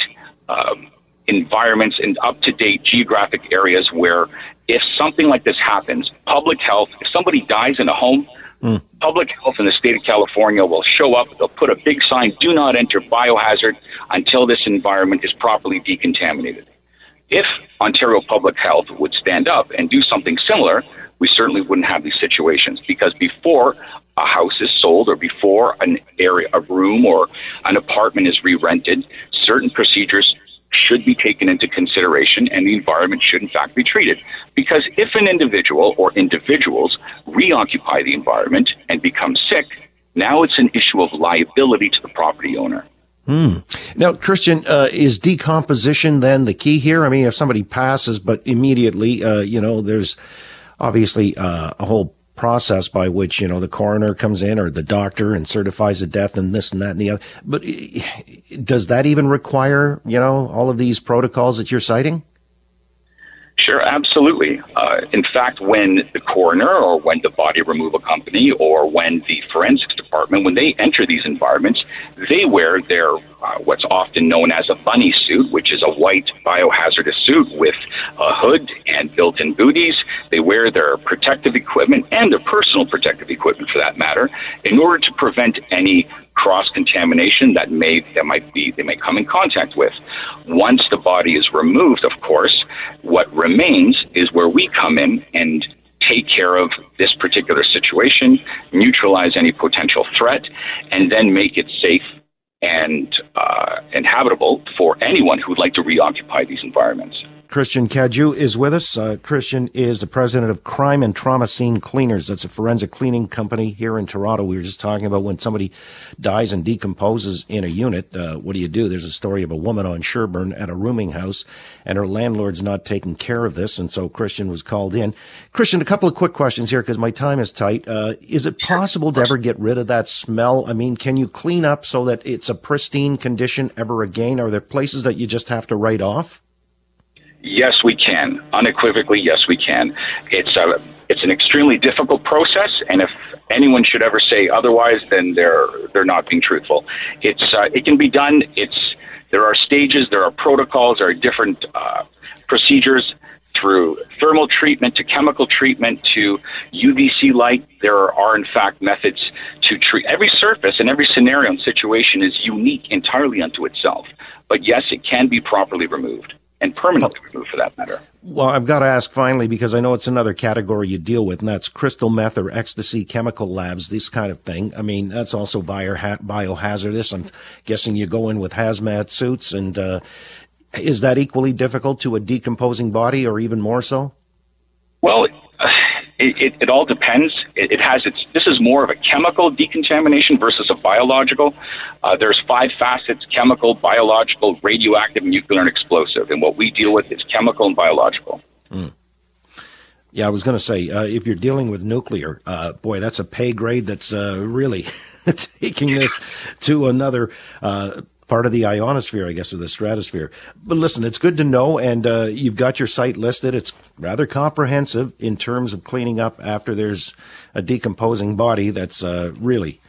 um, environments and up to date geographic areas where if something like this happens, public health, if somebody dies in a home, mm. public health in the state of California will show up. They'll put a big sign, do not enter biohazard until this environment is properly decontaminated. If Ontario Public Health would stand up and do something similar, we certainly wouldn't have these situations because before a house is sold or before an area, a room or an apartment is re-rented, certain procedures should be taken into consideration and the environment should in fact be treated. Because if an individual or individuals reoccupy the environment and become sick, now it's an issue of liability to the property owner. Hmm. Now, Christian, uh, is decomposition then the key here? I mean, if somebody passes, but immediately, uh, you know, there's obviously uh, a whole process by which you know the coroner comes in or the doctor and certifies a death and this and that and the other. But does that even require you know all of these protocols that you're citing? Sure, absolutely. Uh, in fact, when the coroner or when the body removal company or when the forensics department, when they enter these environments, they wear their uh, what's often known as a bunny suit, which is a white biohazardous suit with a hood and built-in booties. They wear their protective equipment and their personal protective equipment, for that matter, in order to prevent any cross contamination that may that might be they may come in contact with. Once the body is removed, of course, what remains is where we come in and take care of this particular situation, neutralize any potential threat, and then make it safe and uh, inhabitable for anyone who would like to reoccupy these environments. Christian Cadieux is with us. Uh, Christian is the president of Crime and Trauma Scene Cleaners. That's a forensic cleaning company here in Toronto. We were just talking about when somebody dies and decomposes in a unit. Uh, what do you do? There's a story of a woman on Sherbourne at a rooming house, and her landlord's not taking care of this, and so Christian was called in. Christian, a couple of quick questions here because my time is tight. Uh, is it possible to ever get rid of that smell? I mean, can you clean up so that it's a pristine condition ever again? Are there places that you just have to write off? Yes, we can. Unequivocally, yes, we can. It's a it's an extremely difficult process, and if anyone should ever say otherwise, then they're they're not being truthful. It's uh, it can be done. It's there are stages, there are protocols, there are different uh, procedures through thermal treatment to chemical treatment to UVC light. There are, in fact, methods to treat every surface and every scenario and situation is unique entirely unto itself. But yes, it can be properly removed and permanently removed for that matter. Well, I've got to ask finally because I know it's another category you deal with, and that's crystal meth or ecstasy chemical labs, this kind of thing. I mean, that's also bio- biohazardous. I'm guessing you go in with hazmat suits, and uh, is that equally difficult to a decomposing body, or even more so? Well, it, it, it all depends. It, it, has its. This is more of a chemical decontamination versus a biological. Uh, there's five facets: chemical, biological, radioactive, nuclear, and explosive. And what we deal with is chemical and biological. Mm. Yeah, I was going to say, uh, if you're dealing with nuclear, uh, boy, that's a pay grade that's uh, really taking this to another uh, part of the ionosphere, I guess, of the stratosphere. But listen, it's good to know, and uh, you've got your site listed. It's rather comprehensive in terms of cleaning up after there's a decomposing body that's uh, really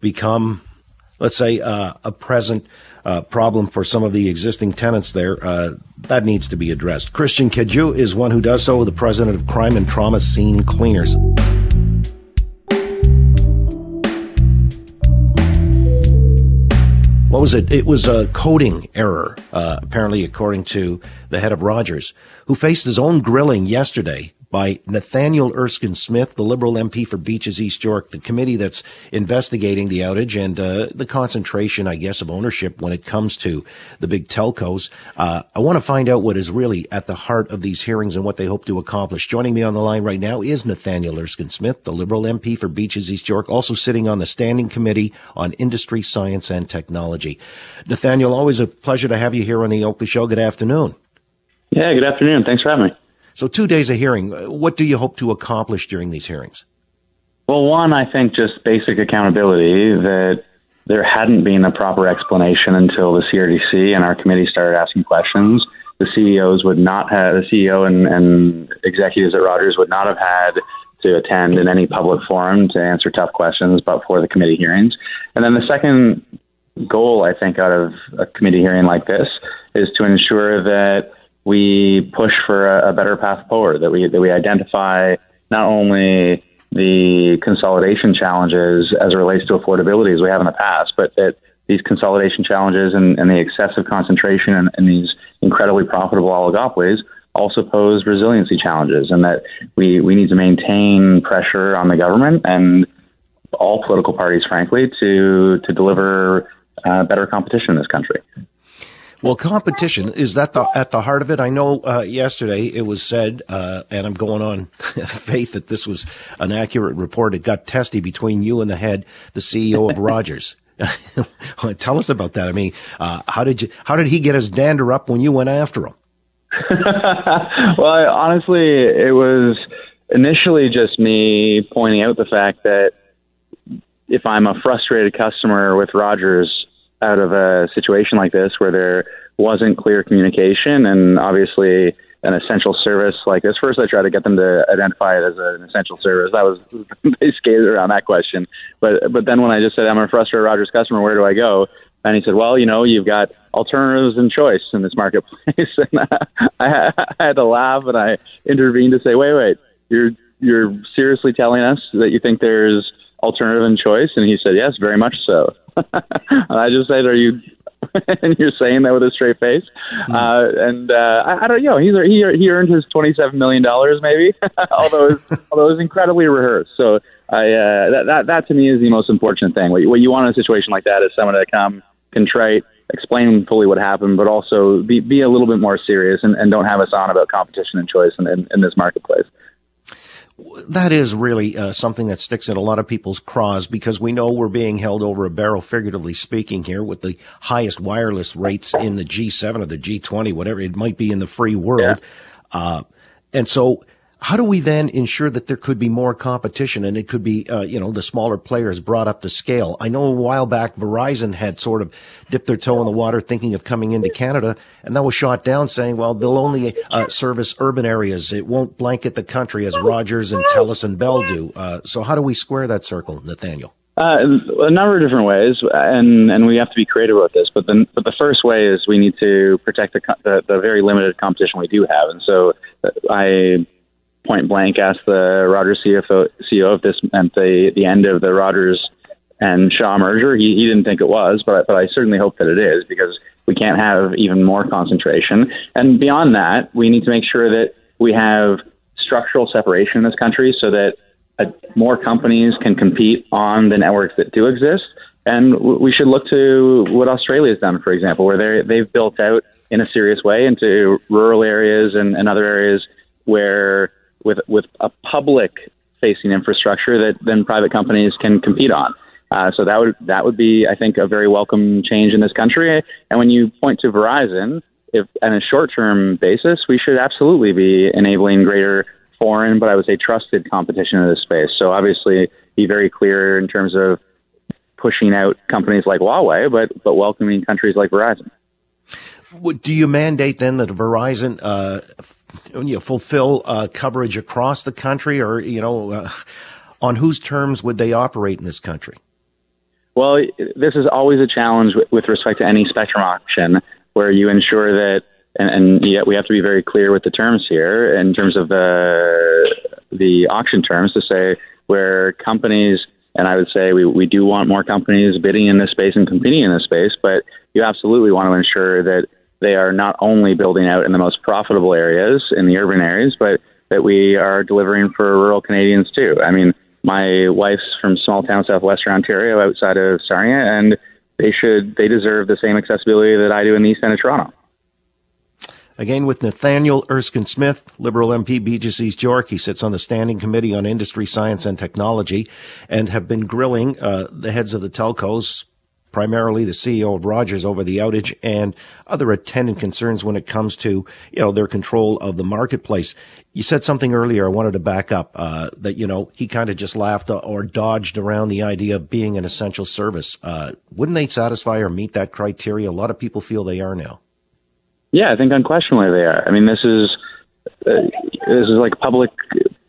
become, let's say, uh, a present uh, problem for some of the existing tenants there. Uh, that needs to be addressed. Christian Cadieux is one who does so, the president of Crime and Trauma Scene Cleaners. What was it? It was a coding error, uh, apparently, according to the head of Rogers, who faced his own grilling yesterday by Nathaniel Erskine Smith, the Liberal MP for Beaches East York, the committee that's investigating the outage and uh, the concentration, I guess, of ownership when it comes to the big telcos. Uh, I want to find out what is really at the heart of these hearings and what they hope to accomplish. Joining me on the line right now is Nathaniel Erskine Smith, the Liberal MP for Beaches East York, also sitting on the Standing Committee on Industry, Science and Technology. Nathaniel, always a pleasure to have you here on the Oakley Show. Good afternoon. Yeah, good afternoon. Thanks for having me. So two days of hearing. Uh, what do you hope to accomplish during these hearings? Well, one, I think just basic accountability that there hadn't been a proper explanation until the CRTC and our committee started asking questions. The CEOs would not have, the CEO and, and executives at Rogers would not have had to attend in any public forum to answer tough questions, but for the committee hearings. And then the second goal, I think, out of a committee hearing like this is to ensure that we push for a, a better path forward, that we, that we identify not only the consolidation challenges as it relates to affordability as we have in the past, but that these consolidation challenges and, and the excessive concentration in, these incredibly profitable oligopolies also pose resiliency challenges, and that we, we need to maintain pressure on the government and all political parties, frankly, to to deliver uh, better competition in this country. Well, competition is that the, at the heart of it. I know uh, yesterday it was said, uh, and I'm going on faith that this was an accurate report. It got testy between you and the head, the CEO of Rogers. Tell us about that. I mean, uh, how did you? How did he get his dander up when you went after him? well, I, honestly, it was initially just me pointing out the fact that if I'm a frustrated customer with Rogers, out of a situation like this where there wasn't clear communication and obviously an essential service like this. First, I tried to get them to identify it as an essential service. That was they skated around that question, but but then when I just said I'm a frustrated Rogers customer, where do I go? And he said, well, you know, you've got alternatives and choice in this marketplace. and I, I had to laugh and I intervened to say, wait, wait, you're you're seriously telling us that you think there's alternative and choice? And he said, yes, very much so. and I just said, are you and you're saying that with a straight face. Mm. Uh, and uh, I, I don't you know. He's he he earned his twenty seven million dollars maybe, although it's, although it's incredibly rehearsed. So I uh, that that that to me is the most important thing. What you, what you want in a situation like that is someone to come contrite, explain fully what happened, but also be be a little bit more serious and, and don't have us on about competition and choice in, in, in this marketplace that is really uh, something that sticks in a lot of people's craws because we know we're being held over a barrel, figuratively speaking, here with the highest wireless rates in the G7 or the G20, whatever it might be in the free world. Yeah. Uh, and so how do we then ensure that there could be more competition and it could be, uh, you know, the smaller players brought up to scale? I know a while back Verizon had sort of dipped their toe in the water thinking of coming into Canada and that was shot down saying, well, they'll only uh, service urban areas. It won't blanket the country as Rogers and Telus and Bell do. Uh, so how do we square that circle, Nathaniel? Uh, a number of different ways, and and we have to be creative with this. But the but the first way is we need to protect the the, the very limited competition we do have. And so uh, I point blank asked the Rogers CFO, CEO if this meant the, the end of the Rogers and Shaw merger. He, he didn't think it was, but, but I certainly hope that it is because we can't have even more concentration. And beyond that, we need to make sure that we have structural separation in this country so that uh, more companies can compete on the networks that do exist. And w- we should look to what Australia has done, for example, where they they've built out in a serious way into rural areas and, and other areas where with with a public facing infrastructure that then private companies can compete on. Uh, so that would that would be, I think, a very welcome change in this country. And when you point to Verizon, if on a short term basis, we should absolutely be enabling greater foreign, but I would say trusted competition in this space. So obviously, be very clear in terms of pushing out companies like Huawei, but but welcoming countries like Verizon. Do you mandate then that Verizon uh, you know, fulfill uh, coverage across the country, or you know, uh, on whose terms would they operate in this country? Well, this is always a challenge with, respect to any spectrum auction, where you ensure that, and, and yet we have to be very clear with the terms here in terms of the the auction terms to say where companies and I would say we, we do want more companies bidding in this space and competing in this space, but you absolutely want to ensure that they are not only building out in the most profitable areas in the urban areas, but that we are delivering for rural Canadians too. I mean, my wife's from small town southwestern Ontario outside of Sarnia, and they should they deserve the same accessibility that I do in the east end of Toronto. Again, with Nathaniel Erskine Smith, Liberal MP, East York. He sits on the Standing Committee on Industry, Science and Technology and have been grilling uh, the heads of the telcos, primarily the CEO of Rogers over the outage and other attendant concerns when it comes to, you know, their control of the marketplace. You said something earlier. I wanted to back up, uh, that, you know, he kind of just laughed or dodged around the idea of being an essential service. Uh, wouldn't they satisfy or meet that criteria? A lot of people feel they are now. Yeah, I think unquestionably they are. I mean, this is, uh, this is like public,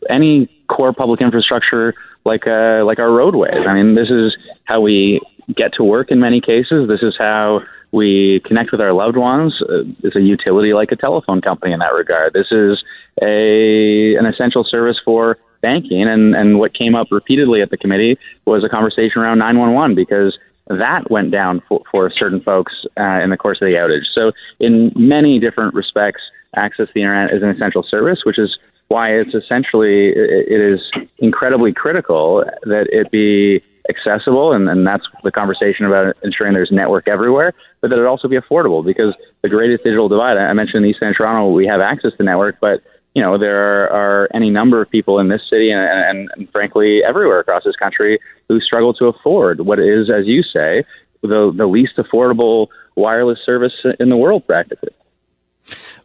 any core public infrastructure like uh, like our roadways. I mean, this is how we get to work in many cases. This is how we connect with our loved ones. Uh, it's a utility like a telephone company in that regard. This is a an essential service for banking. And, and what came up repeatedly at the committee was a conversation around 911 because that went down for, for certain folks uh, in the course of the outage. So, in many different respects, access to the internet is an essential service, which is why it's essentially it, it is incredibly critical that it be accessible, and, and that's the conversation about ensuring there's network everywhere, but that it also be affordable because the greatest digital divide, I mentioned in East End Toronto, we have access to network, but you know, there are, are any number of people in this city and, and, and frankly everywhere across this country who struggle to afford what is, as you say, the, the least affordable wireless service in the world practically.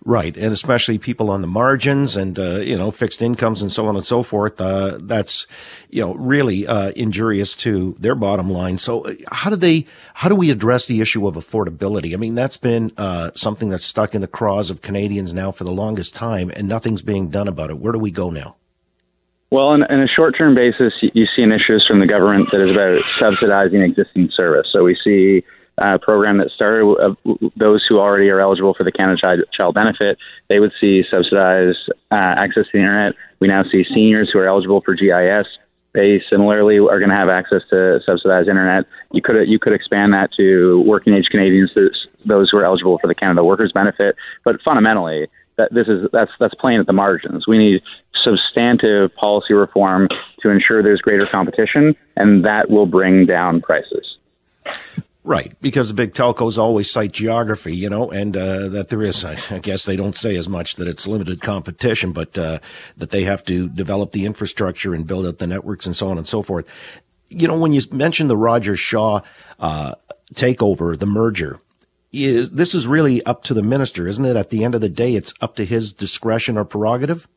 Right, and especially people on the margins and uh, you know fixed incomes and so on and so forth. Uh, that's you know really uh, injurious to their bottom line. So uh, how do they? How do we address the issue of affordability? I mean, that's been uh, something that's stuck in the craws of Canadians now for the longest time, and nothing's being done about it. Where do we go now? Well, in, a short-term basis, you see initiatives from the government that is about subsidizing existing service. So we see uh, program that started uh, those who already are eligible for the Canada Child, Benefit, they would see subsidized uh, access to the internet. We now see seniors who are eligible for GIS they similarly are going to have access to subsidized internet. You could you could expand that to working age Canadians, those who are eligible for the Canada Workers Benefit. But fundamentally, that this is that's that's playing at the margins. We need substantive policy reform to ensure there's greater competition, and that will bring down prices. Right, because the big telcos always cite geography, you know, and uh, that there is, I guess they don't say as much that it's limited competition, but uh, that they have to develop the infrastructure and build out the networks and so on and so forth. You know, when you mentioned the Roger Shaw uh, takeover, the merger, is this is really up to the minister, isn't it? At the end of the day, it's up to his discretion or prerogative.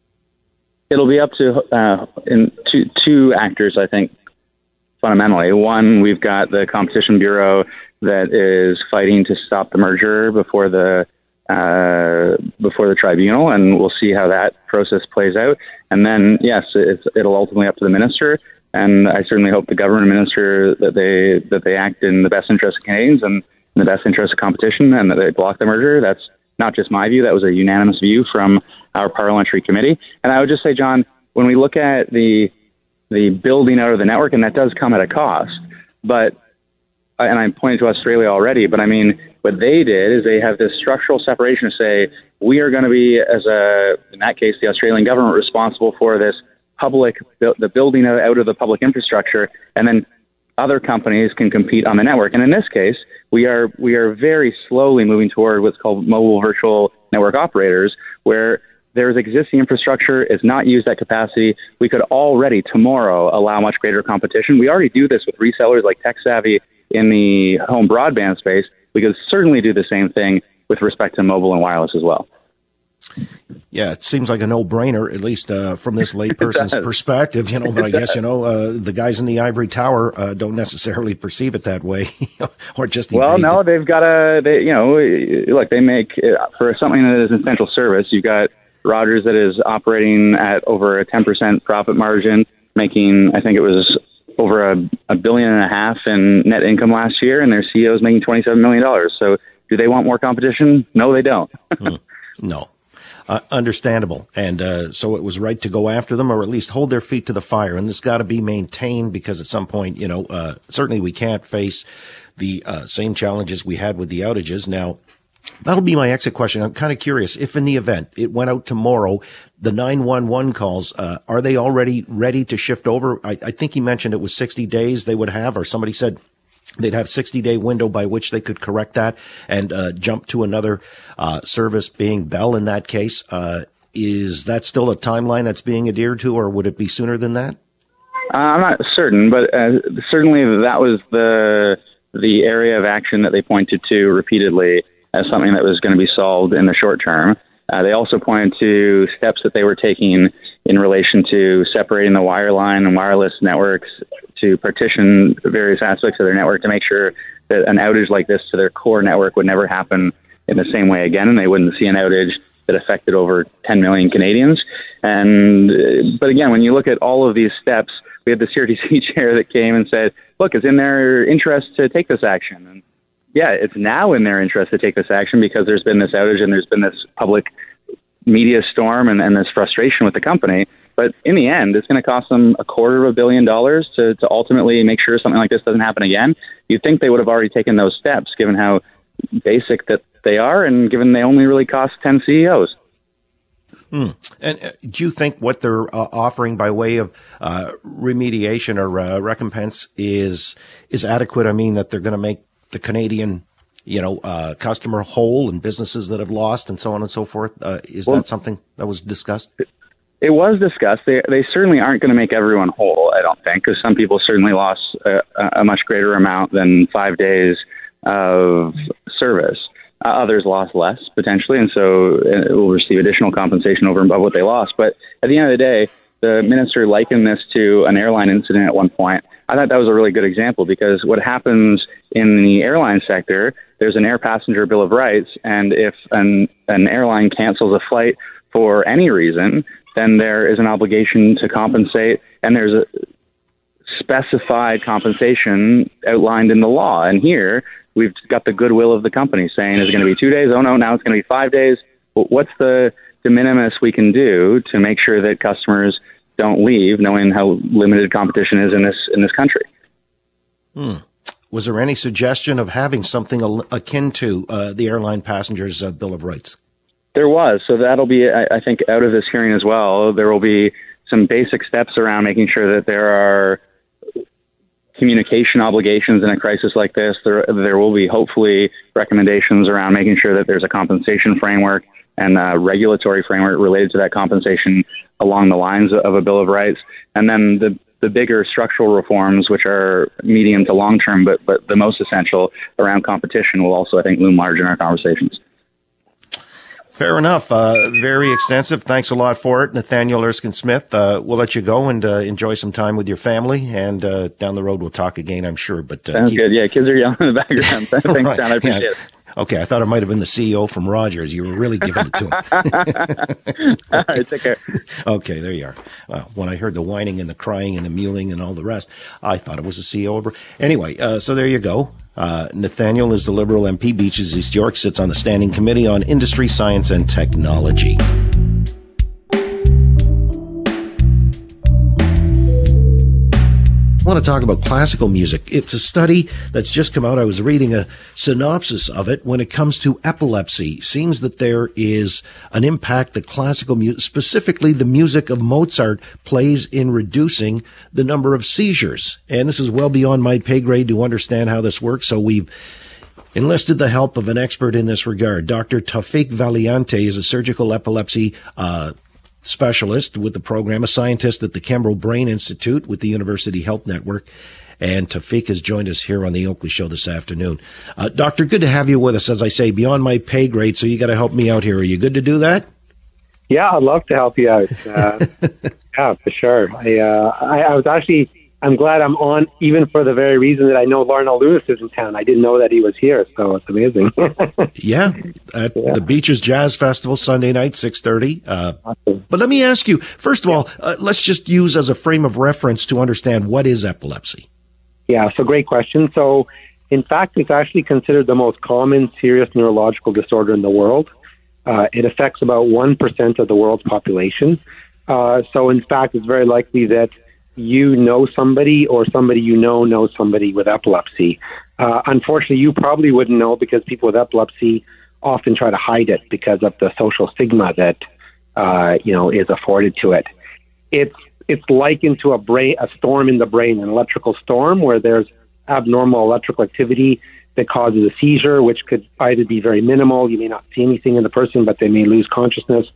It'll be up to uh, in two two actors, I think, fundamentally. One, we've got the Competition Bureau that is fighting to stop the merger before the uh, before the tribunal, and we'll see how that process plays out. And then, yes, it'll ultimately up to the minister. And I certainly hope the government minister that they that they act in the best interest of Canadians and in the best interest of competition, and that they block the merger. That's not just my view; that was a unanimous view from our parliamentary committee. And I would just say, John, when we look at the the building out of the network, and that does come at a cost. But and I'm pointing to Australia already, but I mean, what they did is they have this structural separation to say we are going to be, as a in that case, the Australian government responsible for this public the building out of the public infrastructure, and then other companies can compete on the network. And in this case, we are we are very slowly moving toward what's called mobile virtual network operators, where there's existing infrastructure is not used at capacity. We could already tomorrow allow much greater competition. We already do this with resellers like TekSavvy in the home broadband space. We could certainly do the same thing with respect to mobile and wireless as well. Yeah, it seems like a no-brainer, at least uh, from this layperson's perspective. You know, but I guess you know uh, the guys in the ivory tower uh, don't necessarily perceive it that way, or just well, no, they've got a they, you know, look, they make uh, for something that is an essential service. You've got Rogers that is operating at over a 10% profit margin, making, I think it was over a, a billion and a half in net income last year, and their CEO is making $27 million. So do they want more competition? No, they don't. Hmm. No. Uh, understandable. And uh, so it was right to go after them or at least hold their feet to the fire. And this got to be maintained because at some point, you know, uh, certainly we can't face the uh, same challenges we had with the outages. Now, That'll be my exit question. I'm kind of curious if in the event it went out tomorrow, the 911 calls, uh, are they already ready to shift over? I, I, think he mentioned it was 60 days they would have, or somebody said they'd have 60 day window by which they could correct that and, uh, jump to another, uh, service being Bell in that case. Uh, is that still a timeline that's being adhered to, or would it be sooner than that? Uh, I'm not certain, but uh, certainly that was the, the area of action that they pointed to repeatedly as something that was going to be solved in the short term. Uh, they also pointed to steps that they were taking in relation to separating the wireline and wireless networks to partition various aspects of their network to make sure that an outage like this to their core network would never happen in the same way again, and they wouldn't see an outage that affected over 10 million Canadians. And uh, but again, when you look at all of these steps, we had the CRTC chair that came and said, "Look, it's in their interest to take this action." And yeah, it's now in their interest to take this action because there's been this outage and there's been this public media storm and, and this frustration with the company. But in the end, it's going to cost them a quarter of a billion dollars to, to ultimately make sure something like this doesn't happen again. You'd think they would have already taken those steps given how basic that they are and given they only really cost 10 CEOs. Hmm. And uh, do you think what they're uh, offering by way of uh, remediation or uh, recompense is is adequate? I mean, that they're going to make the Canadian, you know, uh, customer whole and businesses that have lost and so on and so forth? Uh, is well, that something that was discussed? It was discussed. They they certainly aren't going to make everyone whole. I don't think, because some people certainly lost a, a, much greater amount than five days of service. Uh, others lost less potentially, and so uh, will receive additional compensation over and above what they lost. But at the end of the day, the minister likened this to an airline incident at one point. I thought that was a really good example because what happens in the airline sector, there's an air passenger bill of rights, and if an, an airline cancels a flight for any reason, then there is an obligation to compensate, and there's a specified compensation outlined in the law. And here, we've got the goodwill of the company saying it's going to be two days. Oh no, now it's going to be five days. What's the de minimis we can do to make sure that customers don't leave, knowing how limited competition is in this in this country. Hmm. Was there any suggestion of having something akin to uh, the airline passengers' uh, Bill of Rights? There was, so that'll be, I, I think, out of this hearing as well. There will be some basic steps around making sure that there are communication obligations in a crisis like this. There, there will be hopefully recommendations around making sure that there's a compensation framework and a regulatory framework related to that compensation along the lines of a Bill of Rights. And then the the bigger structural reforms, which are medium to long term, but but the most essential around competition, will also, I think, loom large in our conversations. Fair enough. Uh, very extensive. Thanks a lot for it, Nathaniel Erskine Smith. Uh, we'll let you go and uh, enjoy some time with your family, and uh, down the road we'll talk again, I'm sure. But uh, sounds keep... good. Yeah, kids are yelling in the background. Thanks, right. John. I appreciate yeah. it. Okay, I thought it might have been the CEO from Rogers. You were really giving it to him. all right, take care. Okay, there you are. Well, when I heard the whining and the crying and the mewling and all the rest, I thought it was the CEO. Anyway, uh, so there you go. Uh, Nathaniel is the Liberal MP, Beaches East York, sits on the Standing Committee on Industry, Science and Technology. Want to talk about classical music. It's a study that's just come out. I was reading a synopsis of it when it comes to epilepsy. Seems that there is an impact that classical music, specifically the music of Mozart, plays in reducing the number of seizures. And this is well beyond my pay grade to understand how this works. So we've enlisted the help of an expert in this regard. Dr. Taufik Valiante is a surgical epilepsy uh, specialist with the program, a scientist at the Krembil Brain Institute with the University Health Network. And Taufik has joined us here on the Oakley Show this afternoon. Uh, doctor, good to have you with us. As I say, beyond my pay grade, so you got to help me out here. Are you good to do that? Yeah, I'd love to help you out. Uh, yeah, for sure. I, uh, I, I was actually I'm glad I'm on, even for the very reason that I know Larnell Lewis is in town. I didn't know that he was here, so it's amazing. yeah, at yeah. the Beaches Jazz Festival Sunday night, six thirty. Uh, awesome. But let me ask you first of all, uh, let's just use as a frame of reference to understand what is epilepsy. Yeah, so great question. So, in fact, it's actually considered the most common serious neurological disorder in the world. Uh, it affects about one percent of the world's population. Uh, so, in fact, it's very likely that you know somebody or somebody you know knows somebody with epilepsy. Uh, unfortunately, you probably wouldn't know because people with epilepsy often try to hide it because of the social stigma that uh, you know is afforded to it. It's it's likened to a brain a storm in the brain, an electrical storm where there's abnormal electrical activity that causes a seizure, which could either be very minimal, you may not see anything in the person, but they may lose consciousness,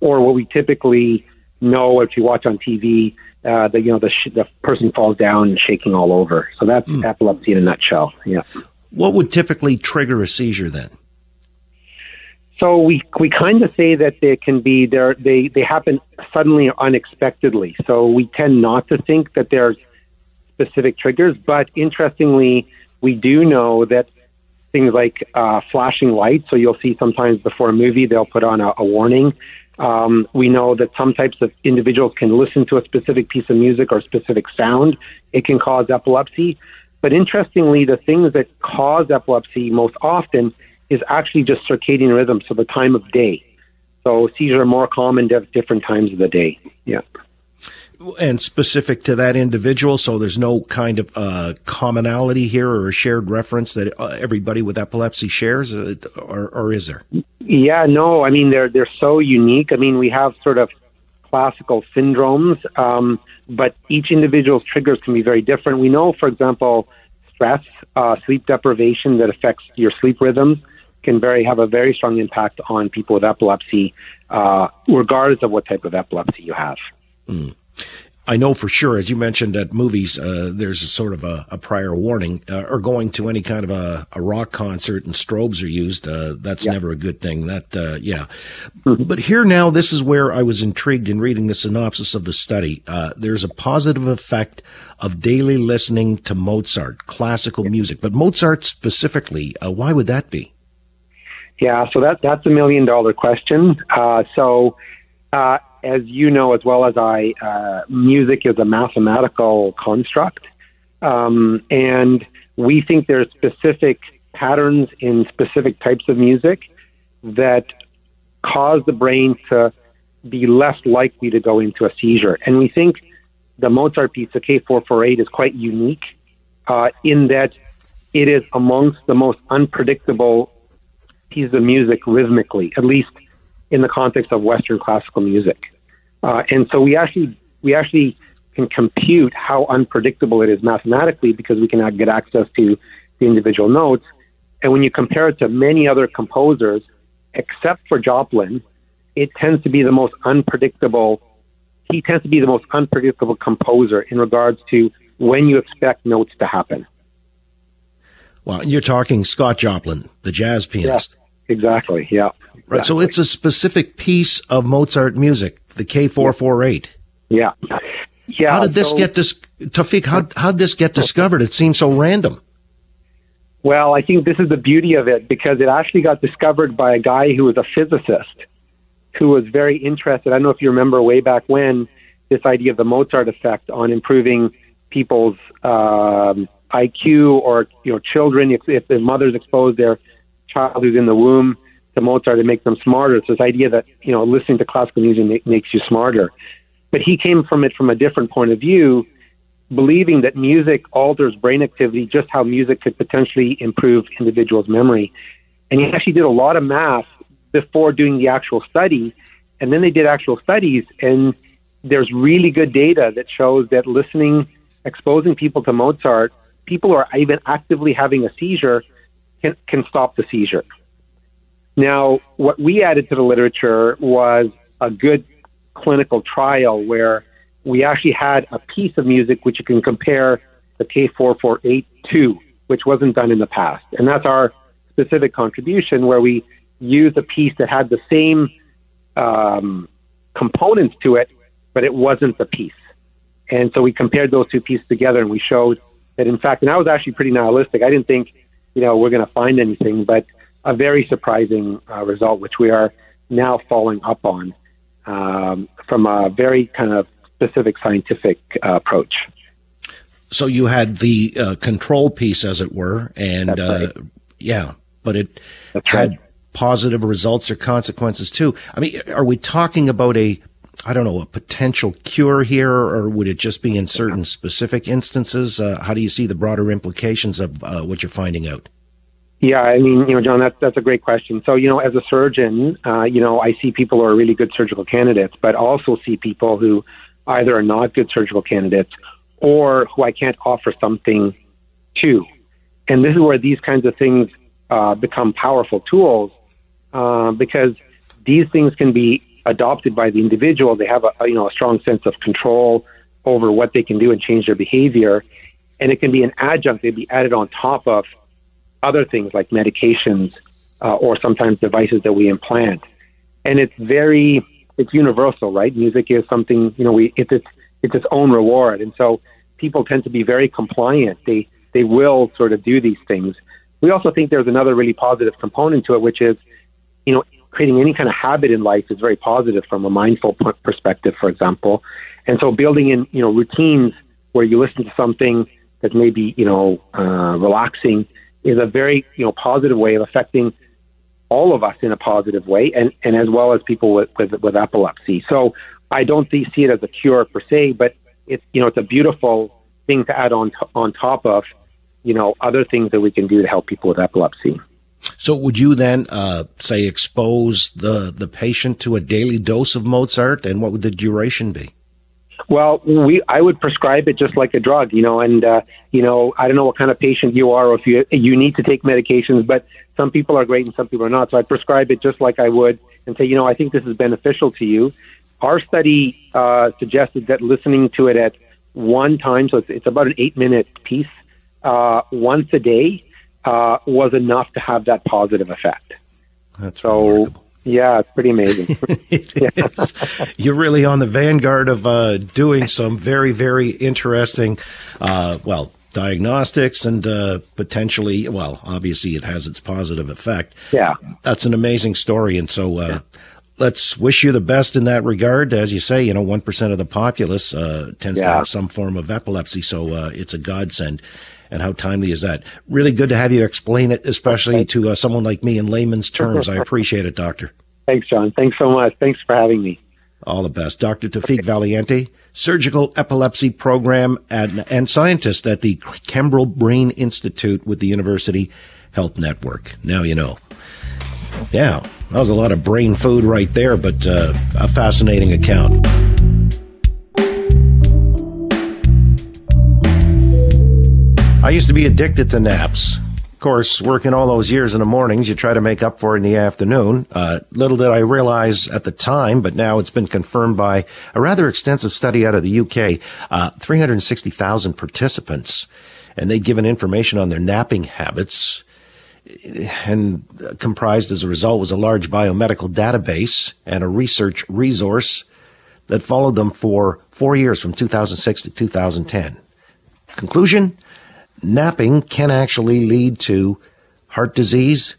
or what we typically know if you watch on TV uh, the you know the sh- the person falls down and shaking all over. So that's mm. epilepsy in a nutshell. Yeah. What would typically trigger a seizure then? So we we kind of say that they can be there. They they happen suddenly, unexpectedly. So we tend not to think that there's specific triggers. But interestingly, we do know that things like uh, flashing lights. So you'll see sometimes before a movie they'll put on a, a warning um, we know that some types of individuals can listen to a specific piece of music or specific sound. It can cause epilepsy. But interestingly, the things that cause epilepsy most often is actually just circadian rhythm, so the time of day. So seizures are more common at different times of the day. Yeah and specific to that individual. So there's no kind of uh, commonality here or a shared reference that uh, everybody with epilepsy shares, uh, or, or is there? Yeah, no. I mean, they're they're so unique. I mean, we have sort of classical syndromes, um, but each individual's triggers can be very different. We know, for example, stress, uh, sleep deprivation that affects your sleep rhythms can very have a very strong impact on people with epilepsy, regardless of what type of epilepsy you have. Mm. I know for sure, as you mentioned at movies, uh, there's a sort of a, a prior warning, uh, or going to any kind of a, a, rock concert and strobes are used. Uh, that's yeah. never a good thing. That, uh, yeah. Mm-hmm. But here now, this is where I was intrigued in reading the synopsis of the study. Uh, there's a positive effect of daily listening to Mozart, classical music, but Mozart specifically. Uh, why would that be? Yeah, so that that's a million dollar question. so as you know as well as I, uh, music is a mathematical construct. Um, and we think there's specific patterns in specific types of music that cause the brain to be less likely to go into a seizure. And we think the Mozart piece, the K448, is quite unique uh, in that it is amongst the most unpredictable pieces of music rhythmically, at least in the context of Western classical music. Uh, and so we actually we actually can compute how unpredictable it is mathematically because we can get access to the individual notes. And when you compare it to many other composers, except for Joplin, it tends to be the most unpredictable. He tends to be the most unpredictable composer in regards to when you expect notes to happen. Well, you're talking Scott Joplin, the jazz pianist. Yeah, exactly. Yeah. Right. So it's a specific piece of Mozart music, the K448. Yeah. Yeah. How did this so- get dis- Taufik? How how did this get discovered? It seems so random. Well, I think this is the beauty of it because it actually got discovered by a guy who was a physicist who was very interested. I don't know if you remember way back when this idea of the Mozart effect on improving people's um, IQ or you know children if if the mothers exposed their child who's in the womb to Mozart to make them smarter. It's this idea that you know listening to classical music ma- makes you smarter. But he came from it from a different point of view, believing that music alters brain activity, just how music could potentially improve individuals' memory. And he actually did a lot of math before doing the actual study. And then they did actual studies, and there's really good data that shows that listening, exposing people to Mozart, people who are even actively having a seizure can, can stop the seizure. Now, what we added to the literature was a good clinical trial where we actually had a piece of music which you can compare the K448 to, which wasn't done in the past. And that's our specific contribution where we used a piece that had the same um, components to it, but it wasn't the piece. And so we compared those two pieces together and we showed that, in fact, and I was actually pretty nihilistic. I didn't think, you know, we're going to find anything, but a very surprising uh, result, which we are now following up on um, from a very kind of specific scientific uh, approach. So you had the uh, control piece, as it were, and uh, yeah, but it had positive results or consequences too. I mean, are we talking about a, I don't know, a potential cure here, or would it just be in certain specific instances? Uh, how do you see the broader implications of uh, what you're finding out? Yeah, I mean, you know, John, that's that's a great question. So, you know, as a surgeon, uh, you know, I see people who are really good surgical candidates, but also see people who either are not good surgical candidates or who I can't offer something to. And this is where these kinds of things uh, become powerful tools uh, because these things can be adopted by the individual. They have a you know a strong sense of control over what they can do and change their behavior, and it can be an adjunct. They'd be added on top of other things like medications uh, or sometimes devices that we implant. And it's very it's universal, right? Music is something you know we it's it's it's its own reward, and so people tend to be very compliant. They they will sort of do these things. We also think there's another really positive component to it, which is you know creating any kind of habit in life is very positive from a mindful perspective, for example. And so building in you know routines where you listen to something that may be you know uh, relaxing is a very you know positive way of affecting all of us in a positive way, and, and as well as people with, with with epilepsy. So I don't see, see it as a cure per se, but it's you know it's a beautiful thing to add on t- on top of you know other things that we can do to help people with epilepsy. So would you then uh, say expose the the patient to a daily dose of Mozart, and what would the duration be? Well, we I would prescribe it just like a drug, you know, and uh, you know I don't know what kind of patient you are, or if you you need to take medications, but some people are great and some people are not. So I prescribe it just like I would, and say, you know, I think this is beneficial to you. Our study uh, suggested that listening to it at one time, so it's, it's about an eight minute piece, uh, once a day, uh, was enough to have that positive effect. That's so. remarkable. Yeah, it's pretty amazing. You're really on the vanguard of uh, doing some very, very interesting, uh, well, diagnostics and uh, potentially, well, obviously it has its positive effect. Yeah. That's an amazing story. And so, uh, let's wish you the best in that regard. As you say, you know, 1% of the populace uh, tends to have some form of epilepsy. So uh, it's a godsend. And how timely is that? Really good to have you explain it, especially to uh, someone like me in layman's terms. I appreciate it, Doctor. Thanks, John. Thanks so much. Thanks for having me. All the best. Dr. Taufik Valiante, surgical epilepsy program and, and scientist at the Krembil Brain Institute with the University Health Network. Now you know. Yeah, that was a lot of brain food right there, but uh, a fascinating account. I used to be addicted to naps. Of course, working all those years in the mornings, you try to make up for it in the afternoon. Uh, little did I realize at the time, but now it's been confirmed by a rather extensive study out of the UK. Uh, 360,000 participants, and they'd given information on their napping habits and comprised as a result was a large biomedical database and a research resource that followed them for four years from 2006 to 2010. Conclusion? Napping can actually lead to heart disease,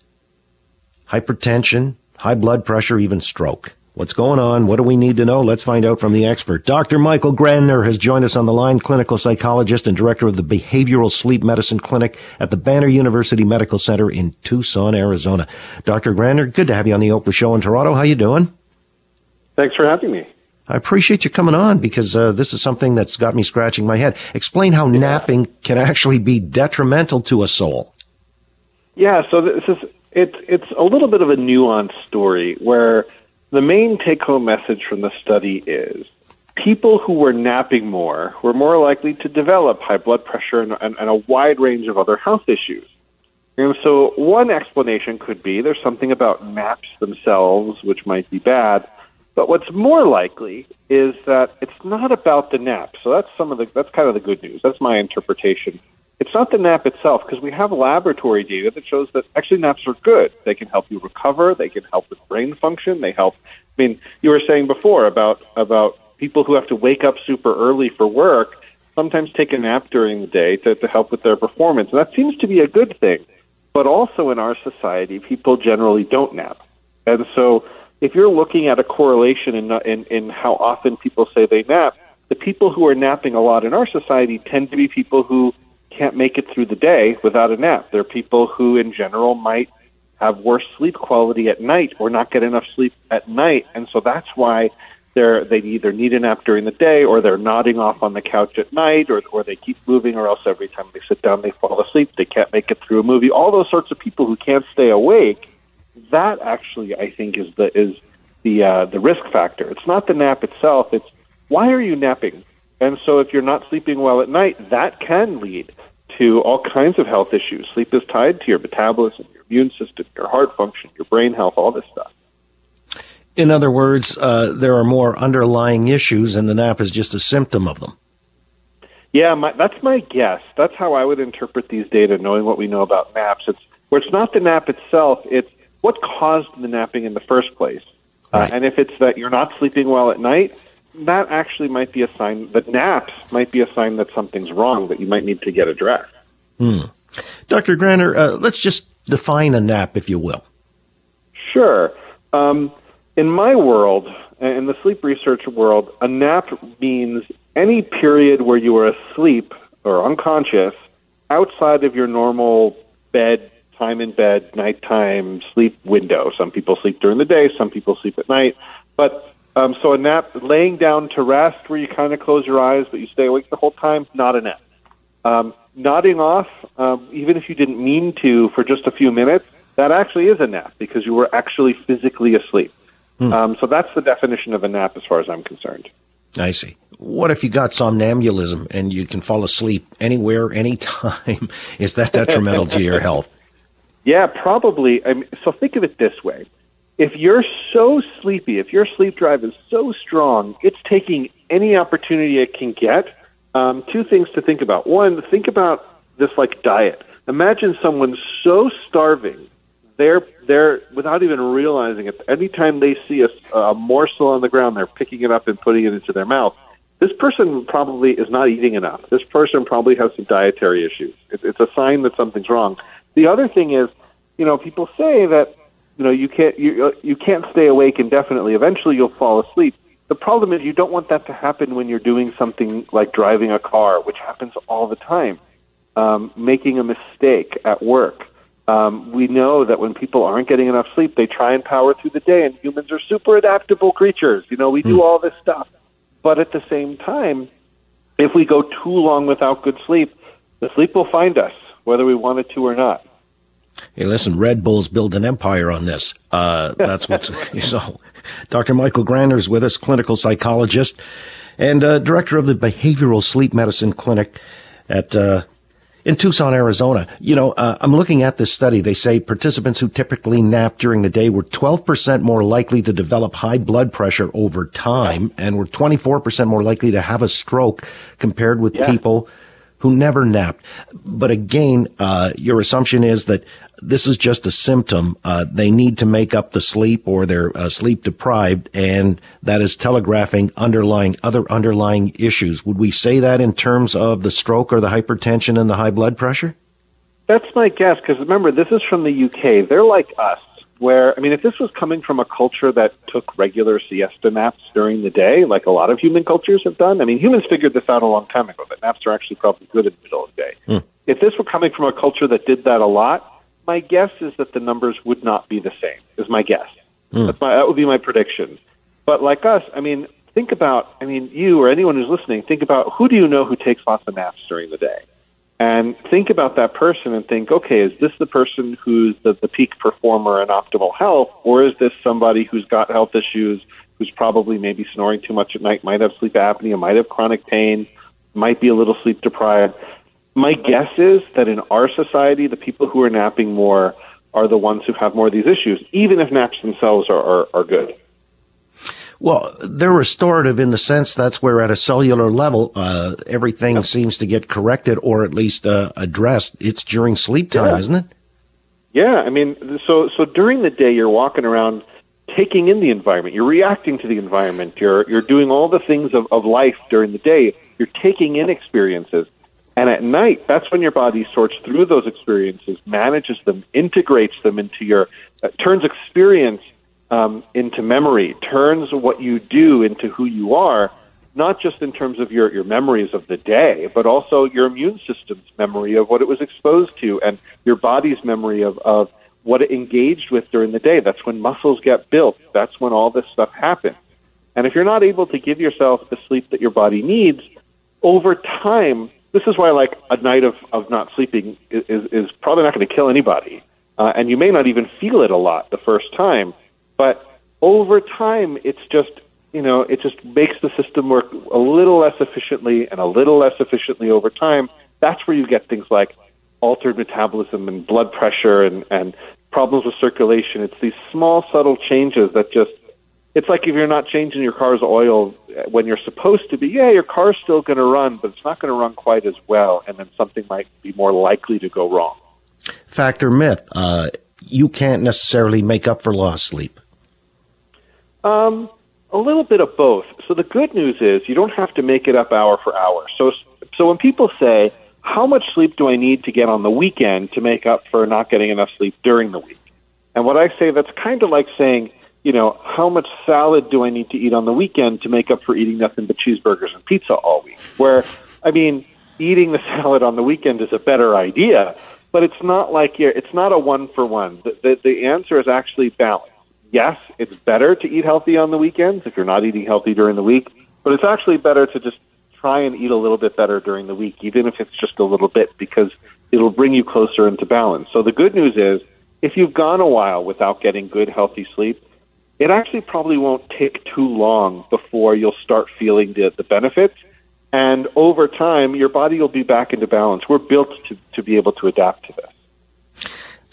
hypertension, high blood pressure, even stroke. What's going on? What do we need to know? Let's find out from the expert. Dr. Michael Grandner has joined us on the line, clinical psychologist and director of the Behavioral Sleep Medicine Clinic at the Banner University Medical Center in Tucson, Arizona. Dr. Grandner, good to have you on the Oakley Show in Toronto. How you doing? Thanks for having me. I appreciate you coming on because uh, this is something that's got me scratching my head. Explain how yeah. napping can actually be detrimental to a soul. Yeah, so this is it's it's a little bit of a nuanced story where the main take home message from the study is people who were napping more were more likely to develop high blood pressure and, and, and, a wide range of other health issues. And so, one explanation could be there's something about naps themselves which might be bad. But what's more likely is that it's not about the nap. So that's some of the that's kind of the good news. That's my interpretation it's not the nap itself because we have laboratory data that shows that actually naps are good. They can help you recover. They can help with brain function. They help. I mean, you were saying before about about people who have to wake up super early for work sometimes take a nap during the day to, to help with their performance, and that seems to be a good thing. But also in our society, people generally don't nap, and so if you're looking at a correlation in in, in how often people say they nap, the people who are napping a lot in our society tend to be people who can't make it through the day without a nap. They're people who, in general, might have worse sleep quality at night or not get enough sleep at night, and so that's why they're they either need a nap during the day or they're nodding off on the couch at night or or they keep moving or else every time they sit down they fall asleep. They can't make it through a movie. All those sorts of people who can't stay awake. That actually, I think, is the is the uh, the risk factor. It's not the nap itself. It's why are you napping? And so if you're not sleeping well at night, that can lead to all kinds of health issues. Sleep is tied to your metabolism, your immune system, your heart function, your brain health, all this stuff. In other words, uh, there are more underlying issues, and the nap is just a symptom of them. Yeah, my, that's my guess. That's how I would interpret these data, knowing what we know about naps. It's where it's not the nap itself; it's what caused the napping in the first place. Uh, right. Uh, and if it's that you're not sleeping well at night, that actually might be a sign that naps might be a sign that something's wrong that you might need to get addressed. Hmm. Dr. Grandner, uh, let's just define a nap, if you will. Sure. Um, in my world, in the sleep research world, a nap means any period where you are asleep or unconscious outside of your normal bed time in bed, nighttime sleep window. Some people sleep during the day, some people sleep at night. But um, so a nap, laying down to rest, where you kind of close your eyes but you stay awake the whole time, not a nap. Um, nodding off, um, even if you didn't mean to, for just a few minutes, that actually is a nap because you were actually physically asleep. Hmm. Um, so that's the definition of a nap, as far as I'm concerned. I see. What if you got somnambulism and you can fall asleep anywhere, anytime? is that detrimental to your health? Yeah, probably. I mean, so think of it this way if you're so sleepy, if your sleep drive is so strong, it's taking any opportunity it can get. Um, two things to think about. One, think about this like diet. Imagine someone so starving, they're they're without even realizing it. Anytime they see a, a morsel on the ground, they're picking it up and putting it into their mouth. This person probably is not eating enough. This person probably has some dietary issues. It's, it's a sign that something's wrong. The other thing is, you know, people say that you know you can't you you can't stay awake indefinitely. Eventually, you'll fall asleep. The problem is you don't want that to happen when you're doing something like driving a car, which happens all the time. Um, making a mistake at work, Um, we know that when people aren't getting enough sleep, they try and power through the day, and humans are super adaptable creatures. You know, we do all this stuff. But at the same time, if we go too long without good sleep, the sleep will find us, whether we wanted to or not. Hey, listen, Red Bull's build an empire on this. Uh, that's what's so. Dr. Michael Grandner is with us, clinical psychologist and uh, director of the Behavioral Sleep Medicine Clinic at uh, in Tucson, Arizona. You know, uh, I'm looking at this study. They say participants who typically nap during the day were 12% more likely to develop high blood pressure over time and were 24% more likely to have a stroke compared with Yeah. people who never napped. But again, uh, your assumption is that this is just a symptom. Uh, they need to make up the sleep or they're uh, sleep deprived and that is telegraphing underlying other underlying issues. Would we say that in terms of the stroke or the hypertension and the high blood pressure? That's my guess, because remember, this is from the UK. They're like us, where, I mean, if this was coming from a culture that took regular siesta naps during the day, like a lot of human cultures have done, I mean, humans figured this out a long time ago, that naps are actually probably good in the middle of the day. Hmm. If this were coming from a culture that did that a lot, my guess is that the numbers would not be the same, is my guess. Hmm. That's my, that would be my prediction. But like us, I mean, think about, I mean, you or anyone who's listening, think about who do you know who takes lots of naps during the day? And think about that person and think, okay, is this the person who's the, the peak performer in optimal health, or is this somebody who's got health issues, who's probably maybe snoring too much at night, might have sleep apnea, might have chronic pain, might be a little sleep deprived? My guess is that in our society, the people who are napping more are the ones who have more of these issues, even if naps themselves are, are, are good. Well, they're restorative in the sense that's where at a cellular level, uh, everything seems to get corrected or at least uh, addressed. It's during sleep time, Yeah. isn't it? Yeah, I mean, so so during the day you're walking around, taking in the environment. You're reacting to the environment. You're you're doing all the things of, of life during the day. You're taking in experiences, and at night that's when your body sorts through those experiences, manages them, integrates them into your, uh, turns experience um, into memory, turns what you do into who you are. Not just in terms of your, your memories of the day, but also your immune system's memory of what it was exposed to and your body's memory of, of what it engaged with during the day. That's when muscles get built. That's when all this stuff happens. And if you're not able to give yourself the sleep that your body needs, over time, this is why like a night of, of not sleeping is, is, is probably not going to kill anybody. Uh, and you may not even feel it a lot the first time. But over time, it's just, you know, it just makes the system work a little less efficiently and a little less efficiently over time. That's where you get things like altered metabolism and blood pressure and, and problems with circulation. It's these small, subtle changes that just, it's like if you're not changing your car's oil when you're supposed to be, yeah, your car's still going to run, but it's not going to run quite as well, and then something might be more likely to go wrong. Factor myth. Uh, you can't necessarily make up for lost sleep. Um, a little bit of both. So the good news is you don't have to make it up hour for hour. So so when people say, "How much sleep do I need to get on the weekend to make up for not getting enough sleep during the week?" And what I say that's kind of like saying, you know, how much salad do I need to eat on the weekend to make up for eating nothing but cheeseburgers and pizza all week? Where I mean, eating the salad on the weekend is a better idea, but it's not like you're, it's not a one for one. The, the, the answer is actually balance yes, it's better to eat healthy on the weekends if you're not eating healthy during the week, but it's actually better to just try and eat a little bit better during the week, even if it's just a little bit, because it'll bring you closer into balance. So the good news is, if you've gone a while without getting good, healthy sleep, it actually probably won't take too long before you'll start feeling the, the benefits. And over time, your body will be back into balance. We're built to, to be able to adapt to this.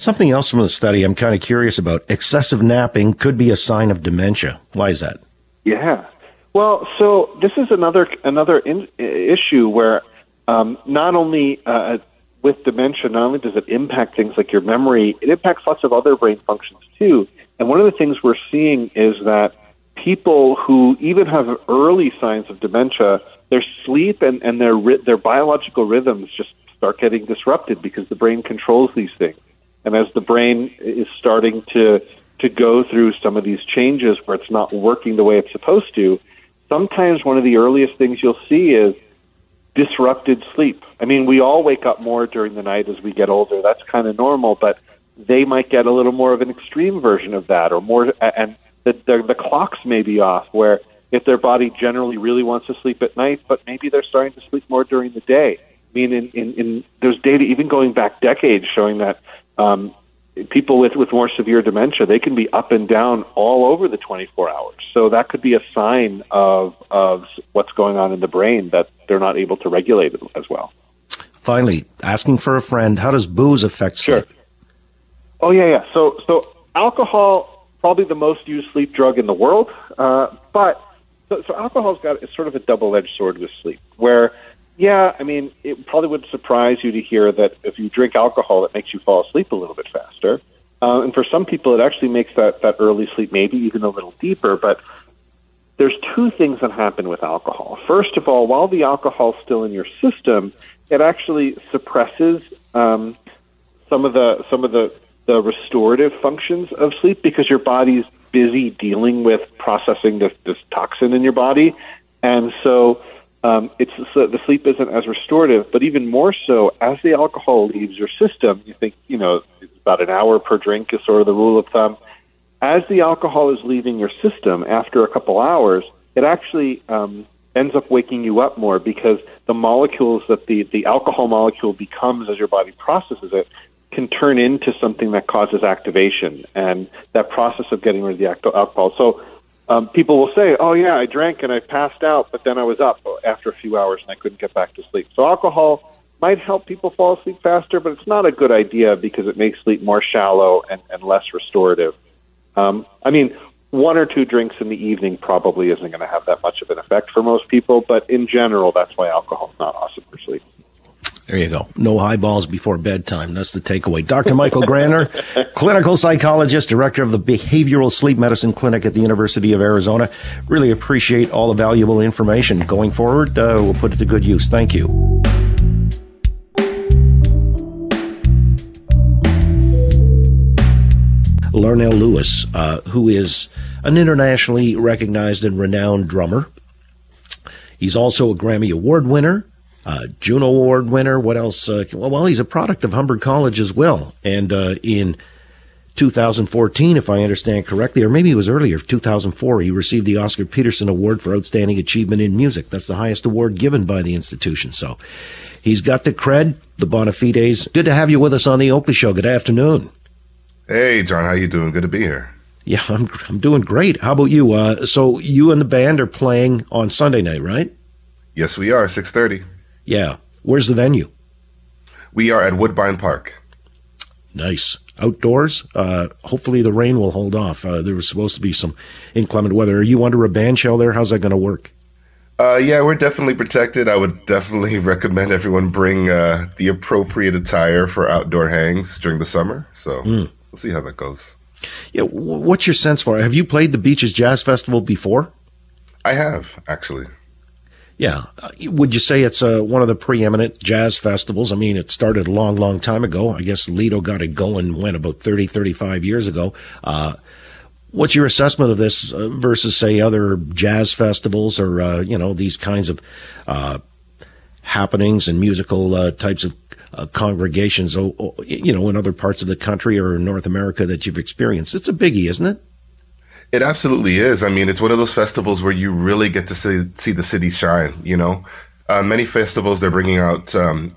Something else from the study I'm kind of curious about. Excessive napping could be a sign of dementia. Why is that? Yeah. Well, so this is another another in, issue where um, not only uh, with dementia, not only does it impact things like your memory, it impacts lots of other brain functions too. And one of the things we're seeing is that people who even have early signs of dementia, their sleep and, and their their biological rhythms just start getting disrupted because the brain controls these things. And as the brain is starting to to go through some of these changes where it's not working the way it's supposed to, sometimes one of the earliest things you'll see is disrupted sleep. I mean, we all wake up more during the night as we get older. That's kind of normal, but they might get a little more of an extreme version of that, or more, and the, the, clocks may be off where if their body generally really wants to sleep at night, but maybe they're starting to sleep more during the day. I mean, in, in, in there's data even going back decades showing that um, people with, with more severe dementia, they can be up and down all over the 24 hours. So that could be a sign of, of what's going on in the brain that they're not able to regulate it as well. Finally, asking for a friend, how does booze affect sleep? Sure. Oh yeah, yeah. So so alcohol probably the most used sleep drug in the world, uh, but so, so alcohol's got it's sort of a double-edged sword with sleep. Where yeah, I mean, it probably would surprise you to hear that if you drink alcohol, it makes you fall asleep a little bit faster. Uh, and for some people, it actually makes that, that early sleep maybe even a little deeper. But there's two things that happen with alcohol. First of all, while the alcohol's still in your system, it actually suppresses um, some of the some of the the restorative functions of sleep because your body's busy dealing with processing this, this toxin in your body, and so um, it's so the sleep isn't as restorative. But even more so, as the alcohol leaves your system, you think you know it's about an hour per drink is sort of the rule of thumb. As the alcohol is leaving your system after a couple hours, it actually um, ends up waking you up more because the molecules that the, the alcohol molecule becomes as your body processes it can turn into something that causes activation and that process of getting rid of the alcohol. So um, people will say, "Oh yeah, I drank and I passed out, but then I was up after a few hours and I couldn't get back to sleep." So alcohol might help people fall asleep faster, but it's not a good idea because it makes sleep more shallow and, and less restorative. Um, I mean, one or two drinks in the evening probably isn't going to have that much of an effect for most people, but in general, that's why alcohol is not awesome for sleep. There you go. No highballs before bedtime. That's the takeaway. Dr. Michael Grandner, clinical psychologist, director of the Behavioral Sleep Medicine Clinic at the University of Arizona. Really appreciate all the valuable information. Going forward, uh, we'll put it to good use. Thank you. Larnell Lewis, uh, who is an internationally recognized and renowned drummer. He's also a Grammy Award winner, uh, Juno Award winner. What else? Uh, well, he's a product of Humber College as well. And uh, in 2014, if I understand correctly, or maybe it was earlier, 2004, he received the Oscar Peterson Award for Outstanding Achievement in Music. That's the highest award given by the institution. So he's got the cred, the bona fides. Good to have you with us on the Oakley Show. Good afternoon. Hey, John, how you doing? Good to be here. Yeah, I'm I'm doing great. How about you? Uh, so you and the band are playing on Sunday night, right? Yes, we are. Six thirty. Yeah. Where's the venue? We are at Woodbine Park. Nice. Outdoors. Uh, hopefully the rain will hold off. Uh, there was supposed to be some inclement weather. Are you under a band shell there? How's that going to work? Uh, yeah, we're definitely protected. I would definitely recommend everyone bring uh, the appropriate attire for outdoor hangs during the summer. So mm. we'll see how that goes. Yeah, what's your sense for it? Have you played the Beaches Jazz Festival before? I have actually. Yeah. Uh, would you say it's uh, one of the preeminent jazz festivals? I mean, it started a long, long time ago. I guess Lido got it going when about 30, 35 years ago. Uh, what's your assessment of this uh, versus, say, other jazz festivals or, uh, you know, these kinds of uh, happenings and musical types of congregations, you know, in other parts of the country or North America that you've experienced? It's a biggie, isn't it? It absolutely is. I mean, it's one of those festivals where you really get to see, see the city shine, you know? Uh, many festivals, they're bringing out um,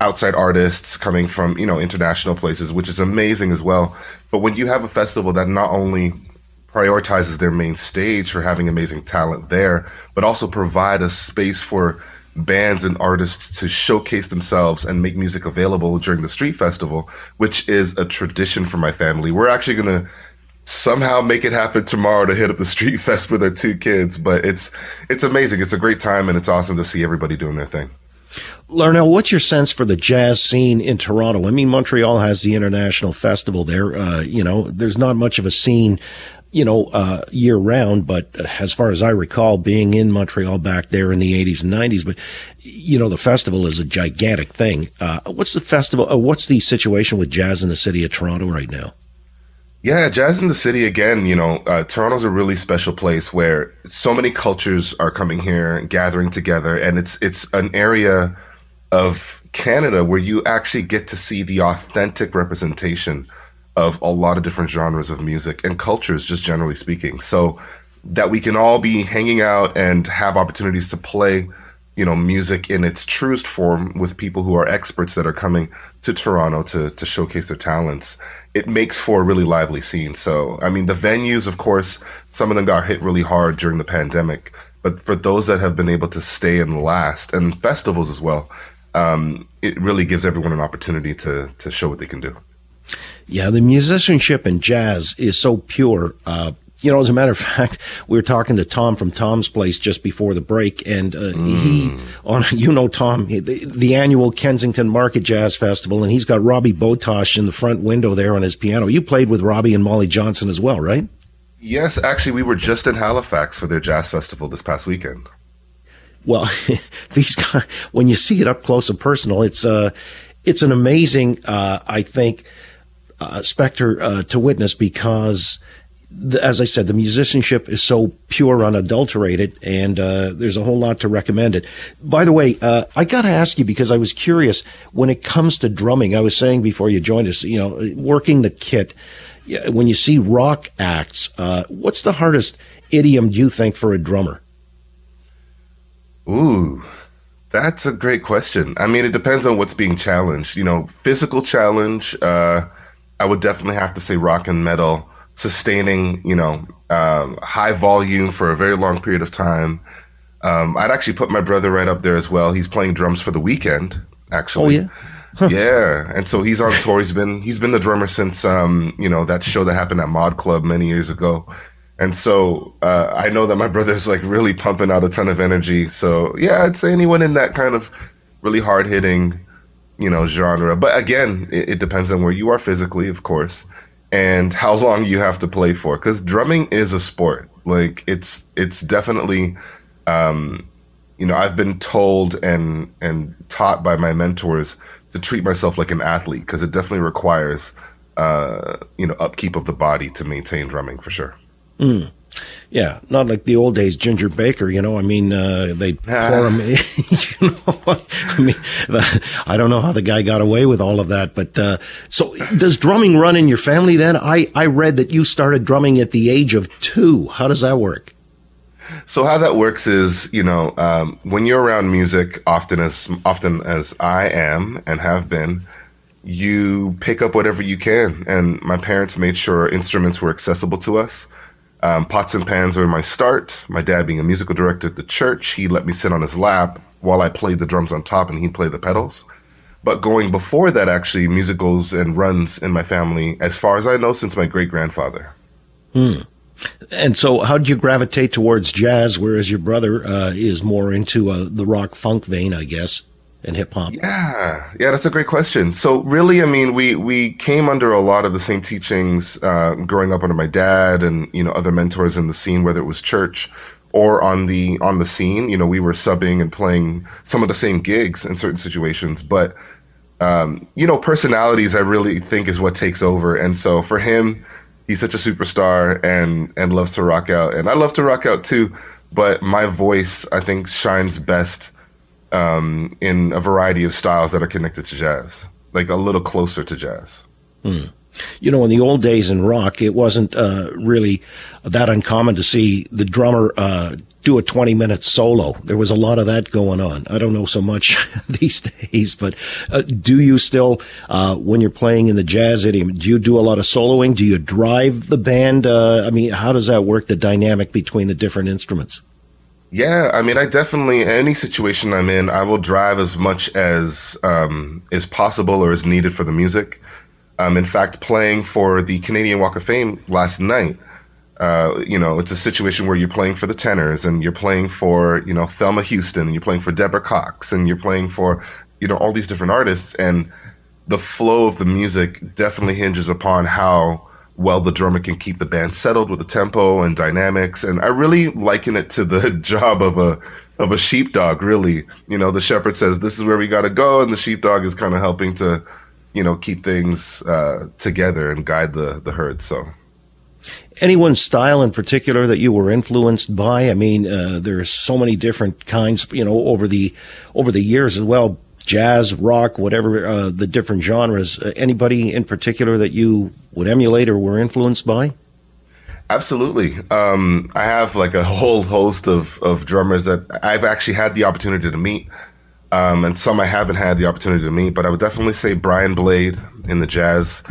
outside artists coming from, you know, international places, which is amazing as well. But when you have a festival that not only prioritizes their main stage for having amazing talent there, but also provide a space for bands and artists to showcase themselves and make music available during the street festival, which is a tradition for my family. We're actually going to somehow make it happen tomorrow to hit up the street fest with our two kids. But it's it's amazing. It's a great time, and it's awesome to see everybody doing their thing. Larnell, what's your sense for the jazz scene in Toronto? I mean, Montreal has the International Festival there. Uh, you know, there's not much of a scene, you know, uh, year round, but as far as I recall, being in Montreal back there in the 80s and 90s, but, you know, the festival is a gigantic thing. Uh, what's the festival, uh, what's the situation with jazz in the city of Toronto right now? Yeah, jazz in the city again. You know, uh, Toronto's a really special place where so many cultures are coming here, gathering together, and it's it's an area of Canada where you actually get to see the authentic representation of a lot of different genres of music and cultures, just generally speaking. So that we can all be hanging out and have opportunities to play, you know, music in its truest form with people who are experts that are coming to Toronto to to showcase their talents. It makes for a really lively scene. So, I mean, the venues, of course, some of them got hit really hard during the pandemic, but for those that have been able to stay and last, and festivals as well, um, it really gives everyone an opportunity to to show what they can do. Yeah, the musicianship in jazz is so pure. Uh, you know, as a matter of fact, we were talking to Tom from Tom's Place just before the break, and uh, mm. he on you know Tom the, the, annual Kensington Market Jazz Festival, and he's got Robi Botos in the front window there on his piano. You played with Robbie and Molly Johnson as well, right? Yes, actually, we were just in Halifax for their jazz festival this past weekend. Well, these guys, when you see it up close and personal, it's uh, it's an amazing, uh, I think, uh, specter uh, to witness because as I said, the musicianship is so pure, unadulterated, and uh, there's a whole lot to recommend it. By the way, uh, I got to ask you because I was curious when it comes to drumming. I was saying before you joined us, you know, working the kit. When you see rock acts, uh, what's the hardest idiom do you think for a drummer? Ooh, that's a great question. I mean, it depends on what's being challenged. You know, physical challenge. Uh, I would definitely have to say rock and metal sustaining, you know, um, high volume for a very long period of time. Um, I'd actually put my brother right up there as well. He's playing drums for the weekend, actually. Oh yeah. Huh. Yeah, and so he's on tour. He's been he's been the drummer since um, you know that show that happened at Mod Club many years ago, and so uh, I know that my brother's like really pumping out a ton of energy. So yeah, I'd say anyone in that kind of really hard hitting, you know, genre. But again, it, it depends on where you are physically, of course and how long you have to play for because drumming is a sport like it's it's definitely um, you know i've been told and and taught by my mentors to treat myself like an athlete because it definitely requires uh, you know upkeep of the body to maintain drumming for sure mm. Yeah, not like the old days, Ginger Baker. You know, I mean, uh, they pour him. you know, I mean, I don't know how the guy got away with all of that. But uh, so, does drumming run in your family? Then I I read that you started drumming at the age of two. How does that work? So how that works is, you know, um, when you're around music, often as often as I am and have been, you pick up whatever you can. And my parents made sure instruments were accessible to us. Um, pots and pans were my start. My dad, being a musical director at the church, he let me sit on his lap while I played the drums on top and he'd play the pedals. But going before that, actually, musicals and runs in my family, as far as I know, since my great grandfather. Hmm. And so, how did you gravitate towards jazz, whereas your brother uh, is more into uh, the rock funk vein, I guess? And hip hop? Yeah, yeah, that's a great question. So really, I mean, we we came under a lot of the same teachings uh, growing up under my dad and you know other mentors in the scene, whether it was church or on the on the scene. You know, we were subbing and playing some of the same gigs in certain situations, but. Um, you know, personalities I really think is what takes over. And so for him, he's such a superstar and and loves to rock out. And I love to rock out too, but my voice I think shines best um, in a variety of styles that are connected to jazz, like a little closer to jazz. Hmm. You know, in the old days in rock, it wasn't uh, really that uncommon to see the drummer uh, do a 20 minute solo. There was a lot of that going on. I don't know so much these days, but uh, do you still, uh, when you're playing in the jazz idiom, do you do a lot of soloing? Do you drive the band? Uh, I mean, how does that work, the dynamic between the different instruments? Yeah, I mean, I definitely any situation I'm in, I will drive as much as um, is possible or is needed for the music. Um, in fact, playing for the Canadian Walk of Fame last night, uh, you know, it's a situation where you're playing for the tenors and you're playing for you know Thelma Houston and you're playing for Deborah Cox and you're playing for you know all these different artists and the flow of the music definitely hinges upon how well the drummer can keep the band settled with the tempo and dynamics. And I really liken it to the job of a of a sheepdog. Really, you know, the shepherd says this is where we got to go, and the sheepdog is kind of helping to, you know, keep things uh, together and guide the the herd. So. Anyone's style in particular that you were influenced by? I mean, uh, there's so many different kinds, you know, over the over the years as well jazz, rock, whatever uh, the different genres. Uh, anybody in particular that you would emulate or were influenced by? Absolutely. Um, I have like a whole host of, of drummers that I've actually had the opportunity to meet, um, and some I haven't had the opportunity to meet. But I would definitely say Brian Blade in the jazz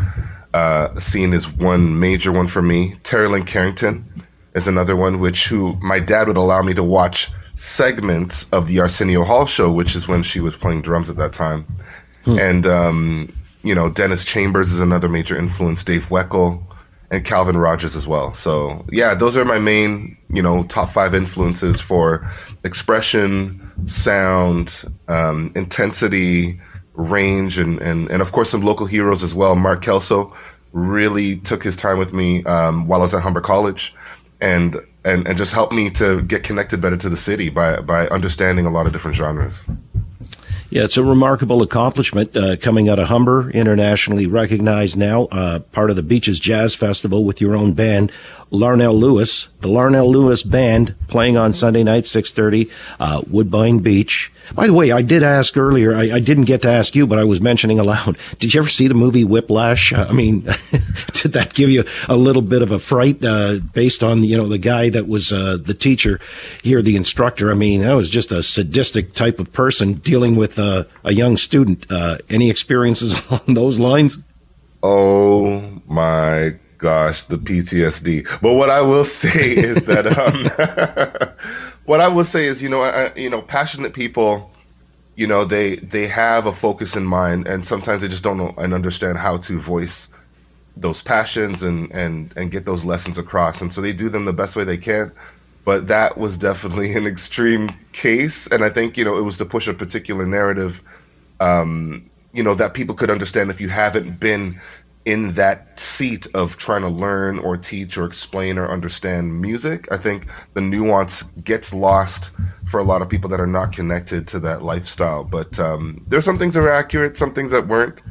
uh, scene is one major one for me. Terri Lyne Carrington is another one, which who my dad would allow me to watch segments of the Arsenio Hall show, which is when she was playing drums at that time. Hmm. And um, you know, Dennis Chambers is another major influence. Dave Weckl and Calvin Rodgers as well. So yeah, those are my main, you know, top five influences for expression, sound, um, intensity, range, and, and and of course some local heroes as well. Mark Kelso really took his time with me um, while I was at Humber College, and and and just helped me to get connected better to the city by by understanding a lot of different genres. Yeah, it's a remarkable accomplishment uh, coming out of Humber, internationally recognized now, uh, part of the Beaches Jazz Festival with your own band, Larnell Lewis, the Larnell Lewis Band, playing on Sunday night, 6.30, uh, Woodbine Beach. By the way, I did ask earlier, I, I, didn't get to ask you, but I was mentioning aloud. Did you ever see the movie Whiplash? I mean, did that give you a little bit of a fright, uh, based on, you know, the guy that was, uh, the teacher here, the instructor? I mean, that was just a sadistic type of person dealing with, uh, a young student. Uh, any experiences along those lines? Oh my gosh, the PTSD. But what I will say is that, um, what I will say is, you know, I, you know, passionate people, you know, they they have a focus in mind, and sometimes they just don't know and understand how to voice those passions and and and get those lessons across, and so they do them the best way they can. But that was definitely an extreme case, and I think you know it was to push a particular narrative. Um, you know that people could understand if you haven't been in that seat of trying to learn or teach or explain or understand music, I think the nuance gets lost for a lot of people that are not connected to that lifestyle. But um, there's some things that are accurate, some things that weren't,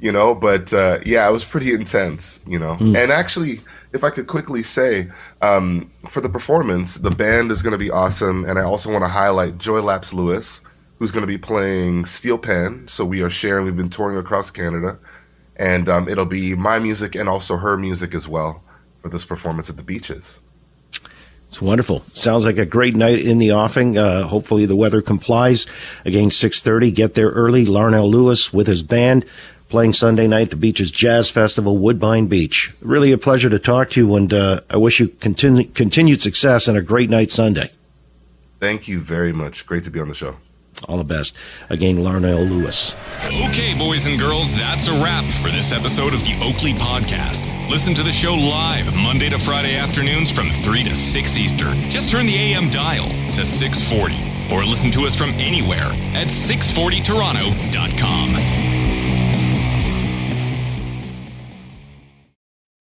you know. But uh, yeah, it was pretty intense, you know. Mm. And actually, if I could quickly say, um, for the performance, the band is going to be awesome. And I also want to highlight Joy Lapps Lewis, who's going to be playing steel pan. So we are sharing, we've been touring across Canada and um, it'll be my music and also her music as well for this performance at the beaches. It's wonderful. Sounds like a great night in the offing. Uh, hopefully the weather complies. Again, 6.30, get there early. Larnell Lewis with his band playing Sunday night, the Beaches Jazz Festival, Woodbine Beach. Really a pleasure to talk to you, and uh, I wish you continu- continued success and a great night Sunday. Thank you very much. Great to be on the show. All the best. Again, Larnell Lewis. Okay, boys and girls, that's a wrap for this episode of the Oakley Podcast. Listen to the show live Monday to Friday afternoons from 3 to 6 Eastern. Just turn the AM dial to 640 or listen to us from anywhere at 640toronto.com.